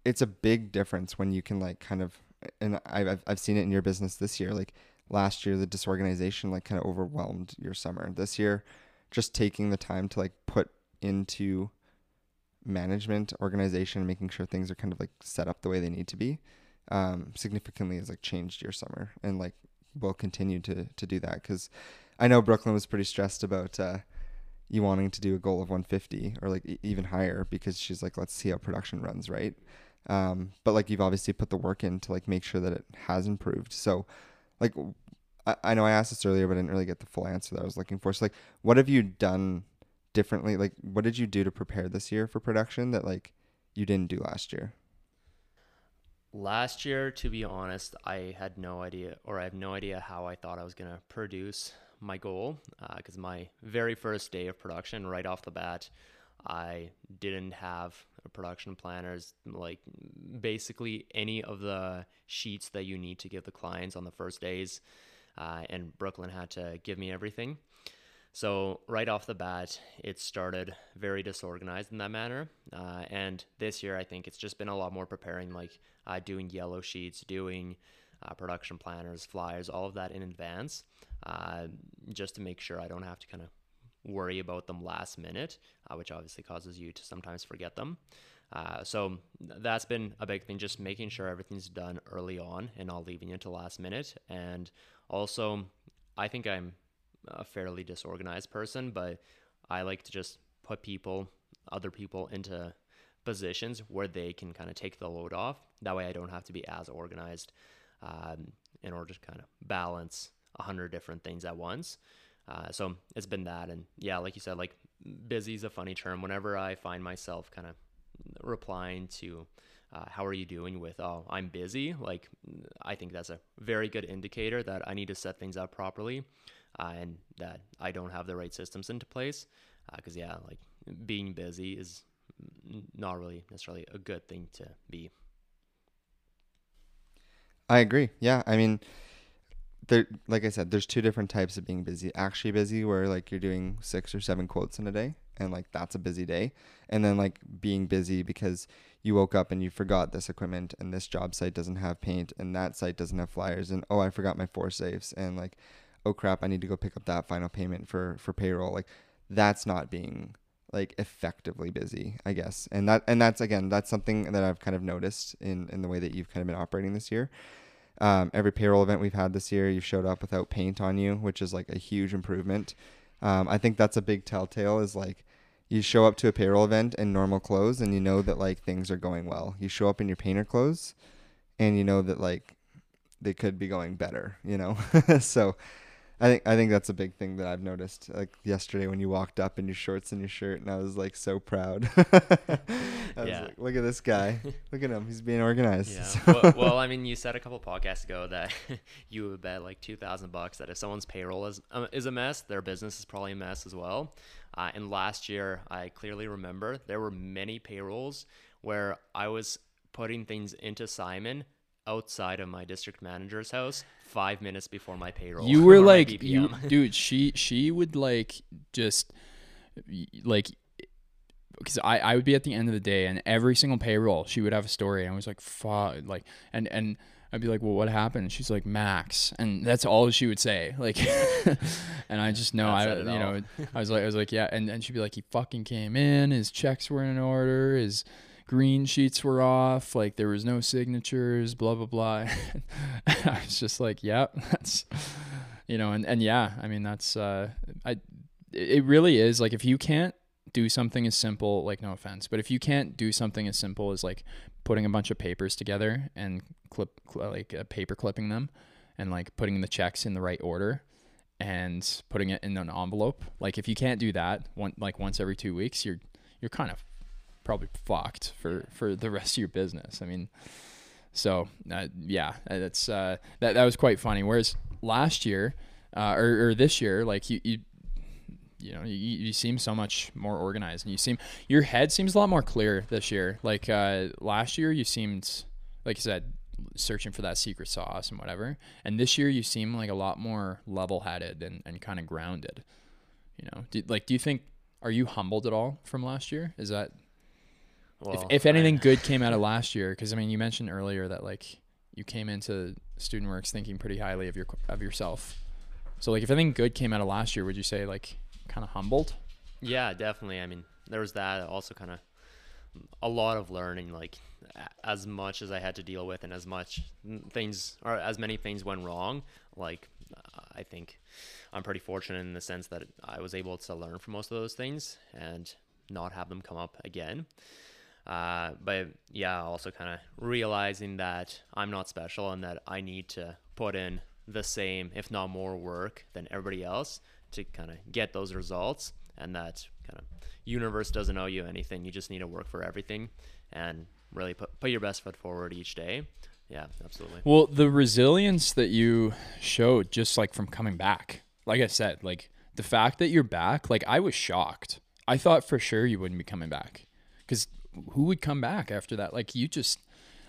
it's a big difference when you can like kind of and i've i've, seen it in your business this year. Like last year the disorganization like kind of overwhelmed your summer. This year just taking the time to like put into management organization making sure things are kind of like set up the way they need to be um, significantly has like changed your summer and like will continue to to do that. Because i know brooklyn was pretty stressed about uh, you wanting to do a goal of 150 or like e- even higher because she's like let's see how production runs right? Um, but like you've obviously put the work in to like make sure that it has improved. So like I, I know i asked this earlier but i didn't really get the full answer that i was looking for. So like what have you done differently? Like what did you do to prepare this year for production that like you didn't do last year Last year, to be honest, I had no idea, or I have no idea how I thought I was going to produce my goal. Because my very first day of production, right off the bat, I didn't have a production planners, like basically any of the sheets that you need to give the clients on the first days. Uh, and Brooklyn had to give me everything. So right off the bat, it started very disorganized in that manner. Uh, and this year, I think it's just been a lot more preparing, like uh, doing yellow sheets, doing uh, production planners, flyers, all of that in advance, uh, just to make sure I don't have to kind of worry about them last minute, uh, which obviously causes you to sometimes forget them. Uh, so that's been a big thing, just making sure everything's done early on and not leaving it to last minute. And also, I think I'm a fairly disorganized person, but I like to just put people, other people into positions where they can kind of take the load off. That way I don't have to be as organized um, in order to kind of balance a hundred different things at once. Uh, so it's been that. And yeah, like you said, like busy is a funny term. Whenever I find myself kind of replying to, uh, how are you doing with, oh, I'm busy, like I think that's a very good indicator that I need to set things up properly uh, and that I don't have the right systems into place. Because, yeah, like being busy is not really necessarily a good thing to be. I agree. Yeah, I mean, there, like I said, there's two different types of being busy. Actually busy, where like you're doing six or seven quotes in a day, and like that's a busy day. And then like being busy because you woke up and you forgot this equipment, and this job site doesn't have paint, and that site doesn't have flyers, and oh, I forgot my four safes, and like, oh crap, I need to go pick up that final payment for for payroll. Like, that's not being like effectively busy, I guess. And that and that's again, that's something that I've kind of noticed in in the way that you've kind of been operating this year. Um, every payroll event we've had this year, you've showed up without paint on you, which is like a huge improvement. Um, I think that's a big telltale is like you show up to a payroll event in normal clothes and you know that like things are going well. You show up in your painter clothes and you know that like they could be going better, you know? so I think I think that's a big thing that I've noticed. Like yesterday when you walked up in your shorts and your shirt, and I was like so proud. I was Yeah. like, look at this guy. Look at him. He's being organized. Yeah. So- well, well, I mean, you said a couple podcasts ago that you would bet like two thousand bucks that if someone's payroll is uh, is a mess, their business is probably a mess as well. Uh, and last year, I clearly remember there were many payrolls where I was putting things into Simon outside of my district manager's house five minutes before my payroll. You were like, you, dude. She she would like just like because I I would be at the end of the day, and every single payroll she would have a story, and I was like, fuck, like, and and I'd be like, well, what happened? She's like, Max, and that's all she would say, like, and I just know I you know. I was like I was like yeah, and and she'd be like, he fucking came in, his checks were in order, his green sheets were off, like there was no signatures, blah blah blah. I was just like, yeah, that's you know, and and yeah, I mean that's uh, I it really is like if you can't do something as simple, like no offense, but if you can't do something as simple as like putting a bunch of papers together and clip cl- like uh, paper clipping them and like putting the checks in the right order and putting it in an envelope like if you can't do that one like once every two weeks you're you're kind of probably fucked for for the rest of your business. I mean so uh, yeah uh, that's uh that, that was quite funny. Whereas last year uh or, or this year like you you you know you, you seem so much more organized and you seem your head seems a lot more clear this year. Like uh last year you seemed like you said searching for that secret sauce and whatever. And this year you seem like a lot more level-headed and, and kind of grounded you know? Do, like do you think are you humbled at all from last year? Is that Well, if, if I- anything good came out of last year because i mean you mentioned earlier that like you came into student works thinking pretty highly of your of yourself so like if anything good came out of last year would you say like kind of humbled Yeah, definitely. I mean, there was that also kind of a lot of learning like as much as I had to deal with and as much things or as many things went wrong, like I think I'm pretty fortunate in the sense that I was able to learn from most of those things and not have them come up again. Uh, but yeah, also kind of realizing that I'm not special and that I need to put in the same, if not more, work than everybody else to kind of get those results, and that kind of universe doesn't owe you anything. You just need to work for everything and really put put your best foot forward each day. Yeah, absolutely. Well, the resilience that you showed just like from coming back. Like I said, like the fact that you're back, like I was shocked. I thought for sure you wouldn't be coming back. Cuz who would come back after that? Like you just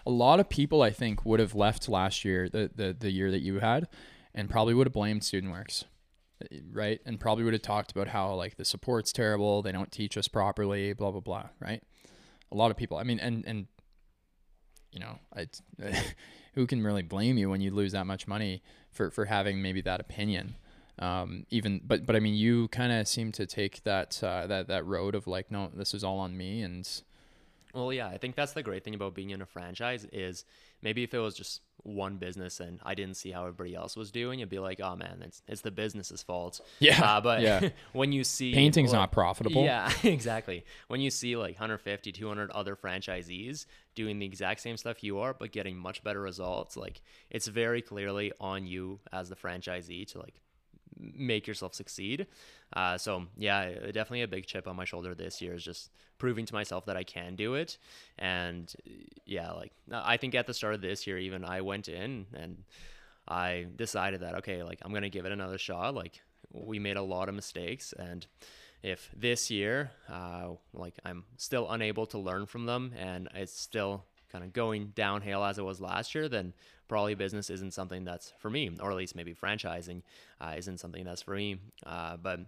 a lot of people I think would have left last year, the the the year that you had and probably would have blamed student works. Right? And probably would have talked about how like the support's terrible, they don't teach us properly, blah blah blah, right? A lot of people. I mean, and and you know, I, who can really blame you when you lose that much money for, for having maybe that opinion? Um, even, but, but I mean, you kind of seem to take that, uh, that, that road of like, no, this is all on me. And Well, yeah, I think that's the great thing about being in a franchise is maybe if it was just one business and I didn't see how everybody else was doing, it'd be like, oh man, it's it's the business's fault. Yeah, Uh, but yeah. when you see painting's like- not profitable. Yeah, exactly. When you see like 150, 200 other franchisees doing the exact same stuff you are, but getting much better results, like it's very clearly on you as the franchisee to like make yourself succeed. Uh, so yeah, definitely a big chip on my shoulder this year is just proving to myself that I can do it. And yeah, like I think at the start of this year, even I went in and I decided that okay, like I'm gonna give it another shot. Like we made a lot of mistakes, and if this year, uh, like I'm still unable to learn from them, and it's still kind of going downhill as it was last year, then probably business isn't something that's for me, or at least maybe franchising uh, isn't something that's for me. Uh, but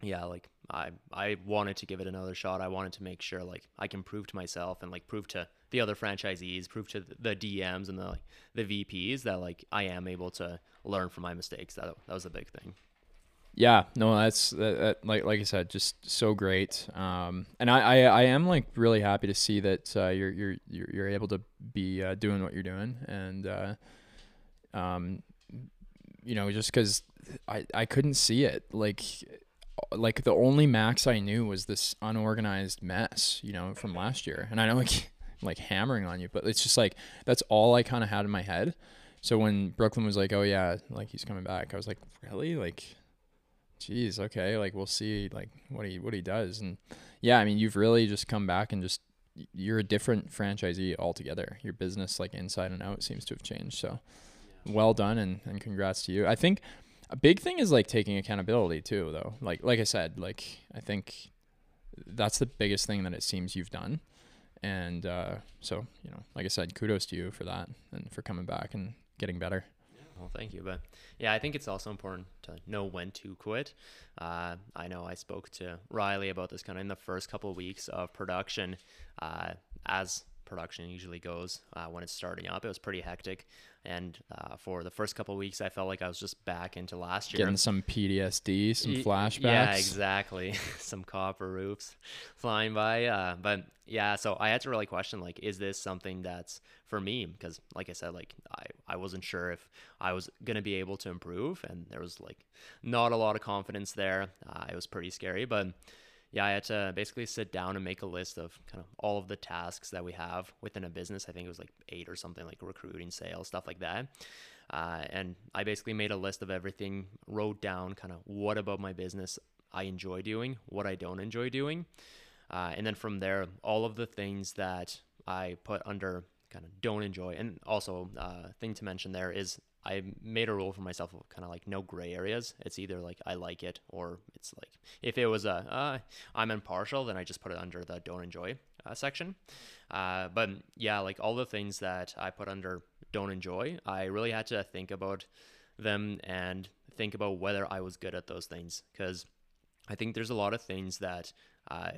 yeah, like I I wanted to give it another shot. I wanted to make sure like I can prove to myself and like prove to the other franchisees, prove to the DMs and the like, the VPs that like I am able to learn from my mistakes. That that was a big thing. Yeah, no, that's that, that, like like I said, just so great. Um, and I, I, I am like really happy to see that uh, you're you're you're able to be uh, doing what you're doing, and uh, um, you know, just because I I couldn't see it like like the only max I knew was this unorganized mess, you know, from last year. And I know like I'm like hammering on you, but it's just like that's all I kind of had in my head. so when Brooklyn was like, "Oh yeah, like he's coming back," I was like, "Really? Like, geez, okay, like we'll see, like what he what he does." And yeah, I mean, you've really just come back and just you're a different franchisee altogether. Your business, like inside and out, seems to have changed. So, well done and and congrats to you. I think a big thing is like taking accountability too, though. Like like I said, like I think that's the biggest thing that it seems you've done. And uh, so, you know, like I said, kudos to you for that and for coming back and getting better. Well, thank you. But yeah, I think it's also important to know when to quit. Uh, I know I spoke to Riley about this kind of in the first couple of weeks of production. Uh, as production usually goes uh, when it's starting up, it was pretty hectic. And uh, for the first couple weeks, I felt like I was just back into last year. Getting some PTSD, some Y- flashbacks. Yeah, exactly. some copper roofs flying by. Uh, but yeah, so I had to really question like, is this something that's for me? Because like I said, like I, I wasn't sure if I was gonna be able to improve, and there was like not a lot of confidence there. Uh, it was pretty scary, but yeah, I had to basically sit down and make a list of kind of all of the tasks that we have within a business. I think it was like eight or something, like recruiting, sales, stuff like that. Uh, and I basically made a list of everything, wrote down kind of what about my business I enjoy doing, what I don't enjoy doing. Uh, and then from there, all of the things that I put under kind of don't enjoy. And also, uh, thing to mention there is I made a rule for myself of kind of like no gray areas. It's either like I like it or it's like if it was a uh, I'm impartial, then I just put it under the don't enjoy uh, section. Uh, but yeah, like all the things that I put under don't enjoy, I really had to think about them and think about whether I was good at those things because I think there's a lot of things that uh,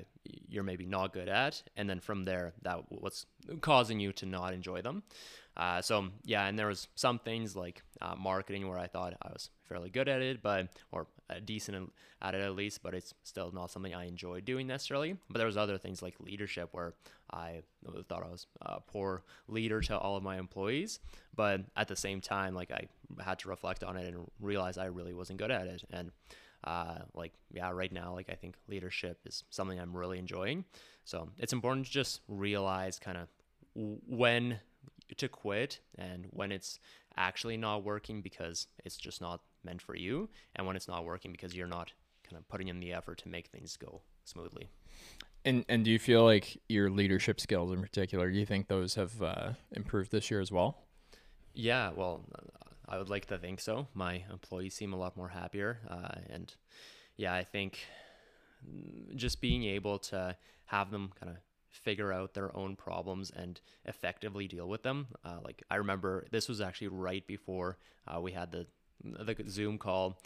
you're maybe not good at, and then from there, that what's causing you to not enjoy them. Uh, so yeah, and there was some things like uh, marketing where I thought I was fairly good at it, but or uh, decent at it at least, but it's still not something I enjoy doing necessarily. But there was other things like leadership where I thought I was a poor leader to all of my employees, but at the same time, like I had to reflect on it and realize I really wasn't good at it, and uh, like yeah right now like i think leadership is something i'm really enjoying so it's important to just realize kind of when to quit and when it's actually not working because it's just not meant for you and when it's not working because you're not kind of putting in the effort to make things go smoothly And and do you feel like your leadership skills in particular, do you think those have uh, improved this year as well? Yeah, well, I would like to think so. My employees seem a lot more happier, uh, and yeah, I think just being able to have them kind of figure out their own problems and effectively deal with them. Uh, like I remember this was actually right before uh, we had the the Zoom call.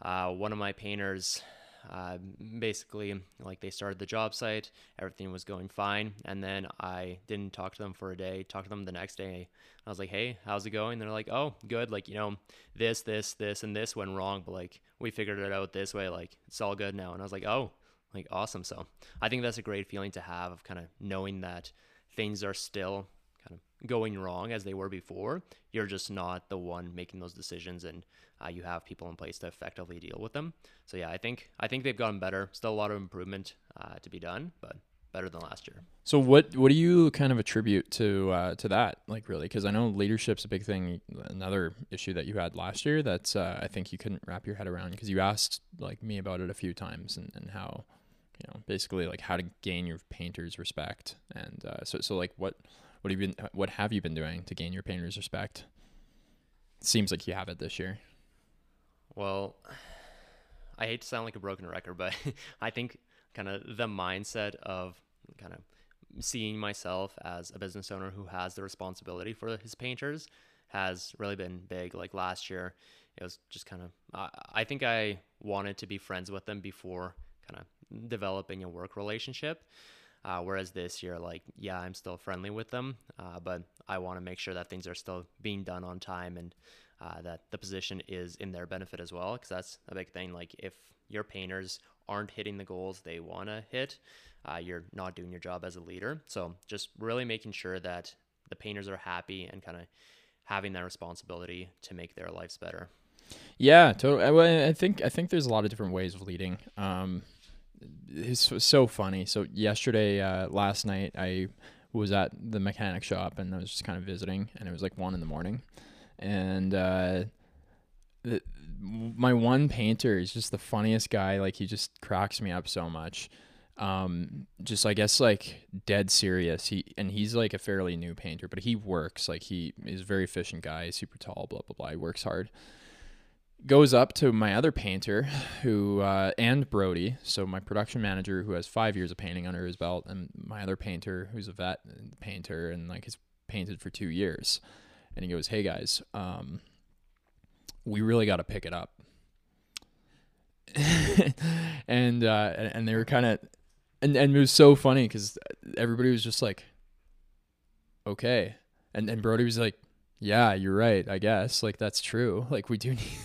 Uh, one of my painters uh, basically like they started the job site everything was going fine and then i didn't talk to them for a day talked to them the next day i was like hey how's it going they're like oh good like you know this this this and this went wrong but like we figured it out this way like it's all good now and i was like oh like awesome so i think that's a great feeling to have of kind of knowing that things are still kind of going wrong as they were before you're just not the one making those decisions and uh, you have people in place to effectively deal with them so yeah i think i think they've gotten better still a lot of improvement uh, to be done but better than last year So what what do you kind of attribute to uh, to that? Like really, because I know leadership's a big thing. Another issue that you had last year that uh, I think you couldn't wrap your head around because you asked like me about it a few times and, and how you know basically like how to gain your painters respect and uh, so so like what what have you been what have you been doing to gain your painters respect? Seems like you have it this year. Well, I hate to sound like a broken record, but I think kind of the mindset of kind of seeing myself as a business owner who has the responsibility for his painters has really been big. Like last year, it was just kind of, uh, I think I wanted to be friends with them before kind of developing a work relationship. Uh, whereas this year, like, yeah, I'm still friendly with them, uh, but I want to make sure that things are still being done on time and uh, that the position is in their benefit as well. Because that's a big thing. Like, if your painters aren't hitting the goals they want to hit, uh, you're not doing your job as a leader. So, just really making sure that the painters are happy and kind of having that responsibility to make their lives better. Yeah, totally. I, I think I think there's a lot of different ways of leading. Um, it's so funny. So yesterday, uh, last night, I was at the mechanic shop and I was just kind of visiting, and it was like one in the morning, and uh, the, my one painter is just the funniest guy. Like he just cracks me up so much. Um, just I guess like dead serious. He and he's like a fairly new painter, but he works like he is a very efficient guy. Super tall, blah blah blah. He works hard. Goes up to my other painter, who uh, and Brody, so my production manager who has five years of painting under his belt, and my other painter who's a vet painter and like has painted for two years, and he goes, "Hey guys, um, we really got to pick it up." and uh, and they were kind of and and it was so funny because everybody was just like, okay, and and Brody was like, yeah, you're right, I guess, like that's true, like we do need,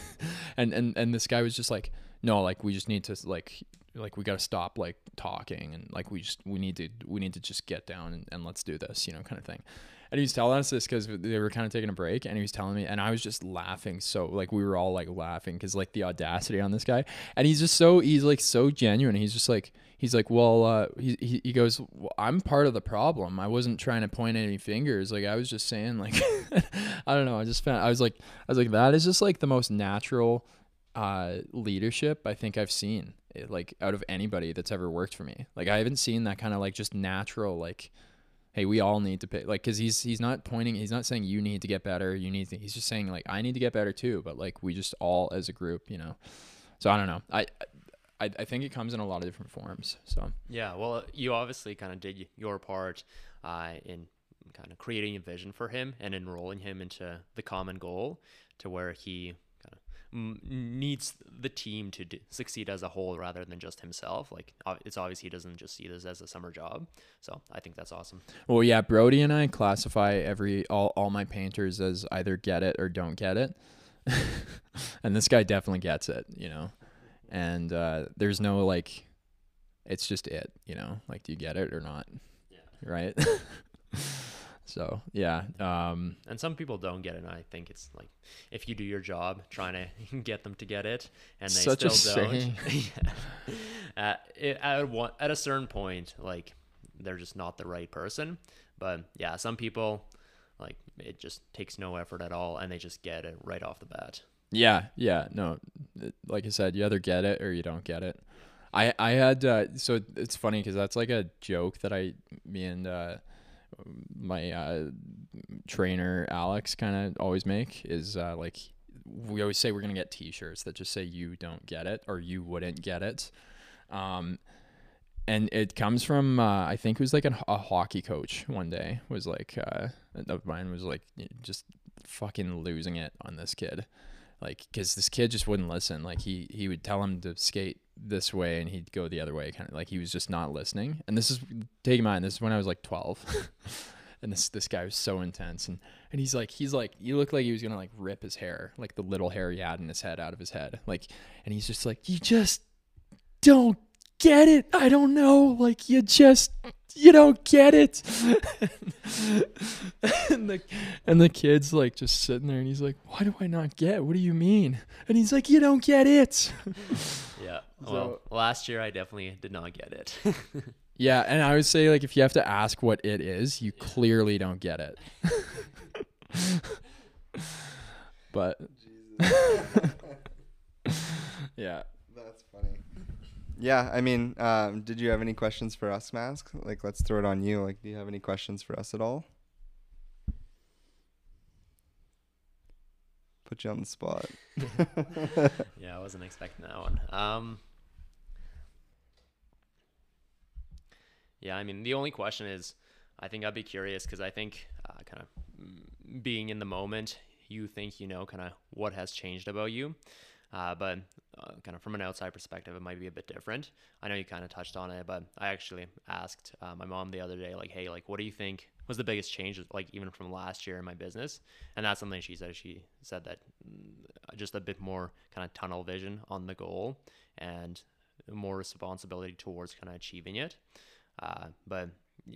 and and and this guy was just like, no, like we just need to like like we got to stop like talking and like we just we need to we need to just get down and, and let's do this you know kind of thing. And he was telling us this because they were kind of taking a break and he was telling me and i was just laughing so like we were all like laughing because like the audacity on this guy. And he's just so he's like so genuine he's just like he's like well uh he, he, goes well, i'm part of the problem. I wasn't trying to point any fingers. Like i was just saying like i don't know. I just found i was like i was like that is just like the most natural uh leadership i think i've seen eh, like out of anybody that's ever worked for me. Like i haven't seen that kind of like just natural like hey we all need to pay like because he's he's not pointing he's not saying you need to get better. You need to he's just saying like i need to get better too. But like we just all as a group you know? So i don't know. I i, I think it comes in a lot of different forms so Yeah, well, you obviously kind of did your part uh, in kind of creating a vision for him and enrolling him into the common goal to where he kind of needs the team to d- succeed as a whole rather than just himself. Like, it's obvious he doesn't just see this as a summer job. So I think that's awesome. well yeah brody and i classify every all, all my painters as either get it or don't get it and this guy definitely gets it you know and uh there's no like it's just it you know like do you get it or not yeah. right so yeah um And some people don't get it. And I think it's like if you do your job trying to get them to get it and they Such a still don't. yeah. at, it, at, one, at a certain point, like they're just not the right person. But yeah, some people, like it just takes no effort at all and they just get it right off the bat. Yeah, yeah, no. Like I said, you either get it or you don't get it. I I had uh, so it's funny because that's like a joke that I me and uh, my uh, trainer Alex kind of always make is uh, like we always say we're gonna get T-shirts that just say you don't get it or you wouldn't get it. Um, and it comes from uh, I think it was like a, a hockey coach one day was like uh, of mine was like just fucking losing it on this kid like because this kid just wouldn't listen. Like he he would tell him to skate this way and he'd go the other way kind of like he was just not listening. And this is take in mind this is when i was like 12 and this this guy was so intense and and he's like he's like you look like he was gonna like rip his hair like the little hair he had in his head out of his head. Like and he's just like you just don't get it. I don't know. Like you just you don't get it. And the and the kid's like just sitting there and he's like why do i not get? What do you mean? And he's like you don't get it. Yeah. So- well, last year I definitely did not get it. yeah and i would say like if you have to ask what it is you clearly don't get it. But yeah. That's funny. Yeah, I mean, um, did you have any questions for us, Max? Like, let's throw it on you. Like, do you have any questions for us at all? Put you on the spot. yeah, I wasn't expecting that one. Um, yeah, I mean, the only question is, I think I'd be curious because I think uh, kind of being in the moment, you think you know kind of what has changed about you. Uh, but uh, kind of from an outside perspective, it might be a bit different. I know you kind of touched on it, but I actually asked uh, my mom the other day, like, hey, like, what do you think was the biggest change, like, even from last year in my business? And that's something she said. She said that mm, just a bit more kind of tunnel vision on the goal and more responsibility towards kind of achieving it. Uh, but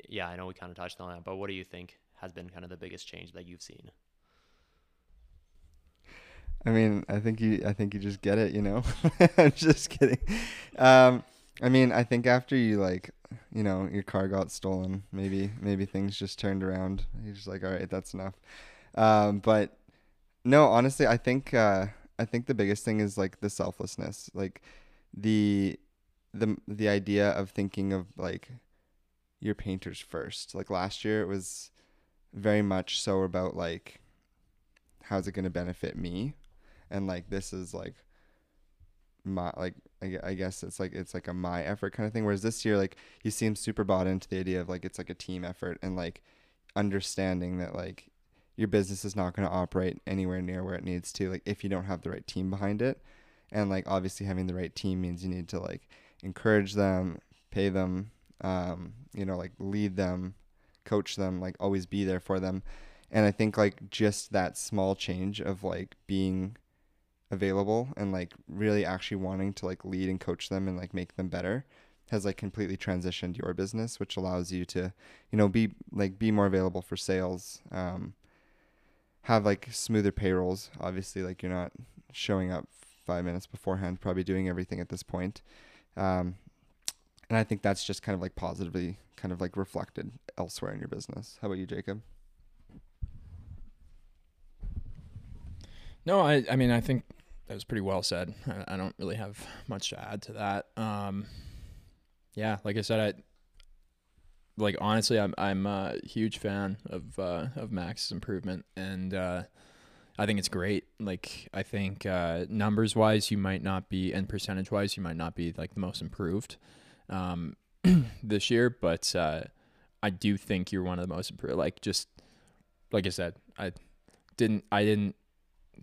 yeah, I know we kind of touched on that, but what do you think has been kind of the biggest change that you've seen? I mean, I think you, I think you just get it. You know, I'm just kidding. Um, I mean, I think after you like, you know, your car got stolen, maybe, maybe things just turned around. You're just like, all right, that's enough. Um, but No, honestly, I think uh, I think the biggest thing is like the selflessness, like the the the idea of thinking of like your painters first. Like last year, it was very much so about like how's it going to benefit me, and like this is like my like I, guess it's like it's like a my effort kind of thing. Whereas this year, like you seem super bought into the idea of like it's like a team effort and like understanding that like your business is not going to operate anywhere near where it needs to like if you don't have the right team behind it and like obviously having the right team means you need to like encourage them pay them um you know like lead them coach them like always be there for them and i think like just that small change of like being available and like really actually wanting to like lead and coach them and like make them better has like completely transitioned your business which allows you to you know be like be more available for sales um have like smoother payrolls. Obviously like you're not showing up five minutes beforehand probably doing everything at this point um and i think that's just kind of like positively kind of like reflected elsewhere in your business. How about you jacob? No, I I mean I think that was pretty well said. I, I don't really have much to add to that. Um, yeah, like I said, I like honestly, I'm I'm a huge fan of uh, of Max's improvement, and uh, I think it's great. Like I think uh, numbers wise, you might not be, and percentage wise, you might not be like the most improved um, this year, but uh, I do think you're one of the most improved. Like just like I said, I didn't I didn't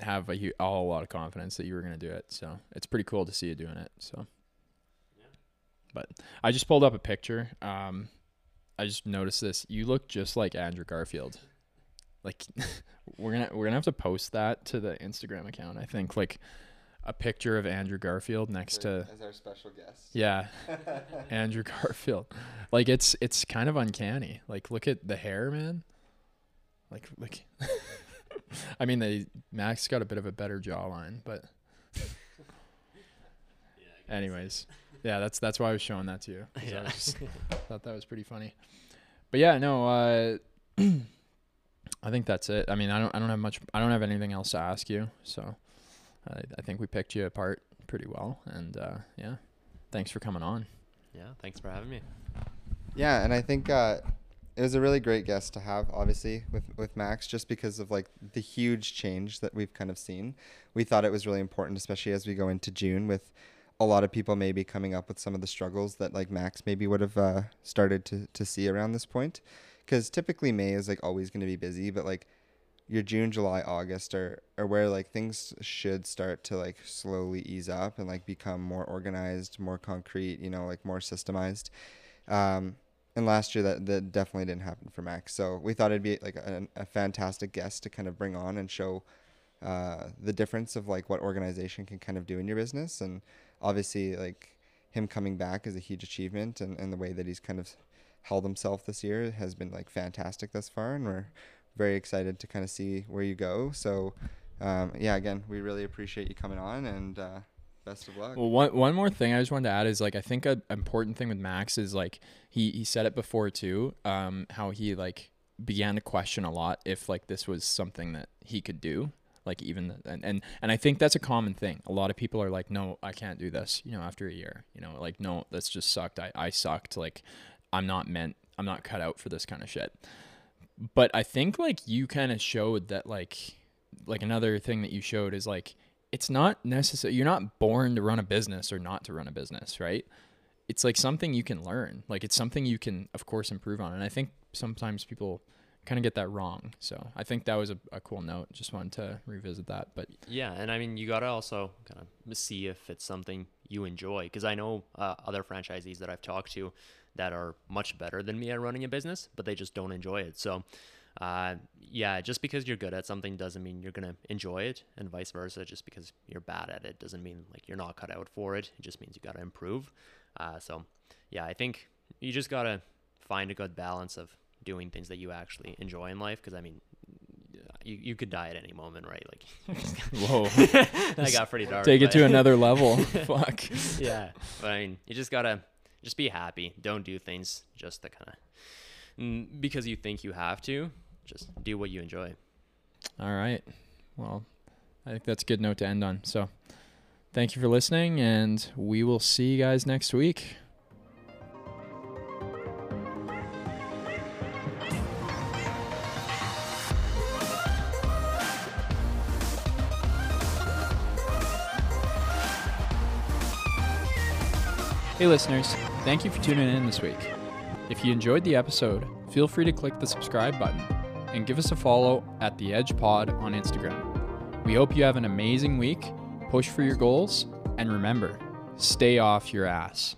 have a, a whole lot of confidence that you were going to do it. So it's pretty cool to see you doing it. So, but I just pulled up a picture. Um, I just noticed this. You look just like Andrew Garfield. Like we're gonna we're gonna have to post that to the Instagram account. I think like a picture of Andrew Garfield next to as our special guest yeah Andrew Garfield. Like it's it's kind of uncanny. Like look at the hair, man. Like like I mean they Max got a bit of a better jawline, but anyways. Yeah, that's that's why I was showing that to you. I Yeah. was just thought that was pretty funny. But yeah, no, uh I think that's it. I mean, I don't I don't have much I don't have anything else to ask you. So I I think we picked you apart pretty well and uh yeah. Thanks for coming on. yeah, thanks for having me. Yeah, and I think uh, it was a really great guest to have, obviously, with, with Max, just because of like the huge change that we've kind of seen. We thought it was really important, especially as we go into June, with a lot of people maybe coming up with some of the struggles that like Max maybe would have uh, started to, to see around this point. Because typically May is like always going to be busy, but like your June, July, August are, are where like things should start to like slowly ease up and like become more organized, more concrete, you know, like more systemized. Um, and last year that, that definitely didn't happen for Max. So we thought it'd be like a, a fantastic guest to kind of bring on and show uh, the difference of like what organization can kind of do in your business. And obviously like him coming back is a huge achievement and, and the way that he's kind of held himself this year has been like fantastic thus far. And we're very excited to kind of see where you go. So um, yeah, again, we really appreciate you coming on and uh, best of luck. Well, one one more thing I just wanted to add is like I think an important thing with Max is like he he said it before too. Um, how he like began to question a lot if like this was something that he could do. Like even and, and and I think that's a common thing. A lot of people are like, no, I can't do this. You know, after a year, you know, like no, that's just sucked. I I sucked. Like I'm not meant. I'm not cut out for this kind of shit. But I think like you kind of showed that like like another thing that you showed is like it's not necessary you're not born to run a business or not to run a business right? It's like something you can learn. Like it's something you can of course improve on. And i think sometimes people kind of get that wrong. So i think that was a, a cool note. Just wanted to revisit that but Yeah, and I mean, you gotta also kind of see if it's something you enjoy. Because I know uh, other franchisees that I've talked to that are much better than me at running a business, but they just don't enjoy it. So, uh, yeah, just because you're good at something doesn't mean you're gonna enjoy it, and vice versa. Just because you're bad at it doesn't mean like you're not cut out for it. It just means you gotta improve. Uh, so, yeah, I think you just gotta find a good balance of doing things that you actually enjoy in life. Because I mean, you, you could die at any moment, right? Like, whoa that got pretty dark. take it to another level fuck yeah, but I mean, you just gotta just be happy. Don't do things just to kind of because you think you have to. Just do what you enjoy. all right well, I think that's a good note to end on. So, thank you for listening, and we will see you guys next week. Hey, listeners, thank you for tuning in this week. If you enjoyed the episode, feel free to click the subscribe button and give us a follow at The Edge Pod on Instagram. We hope you have an amazing week, push for your goals, and remember, stay off your ass.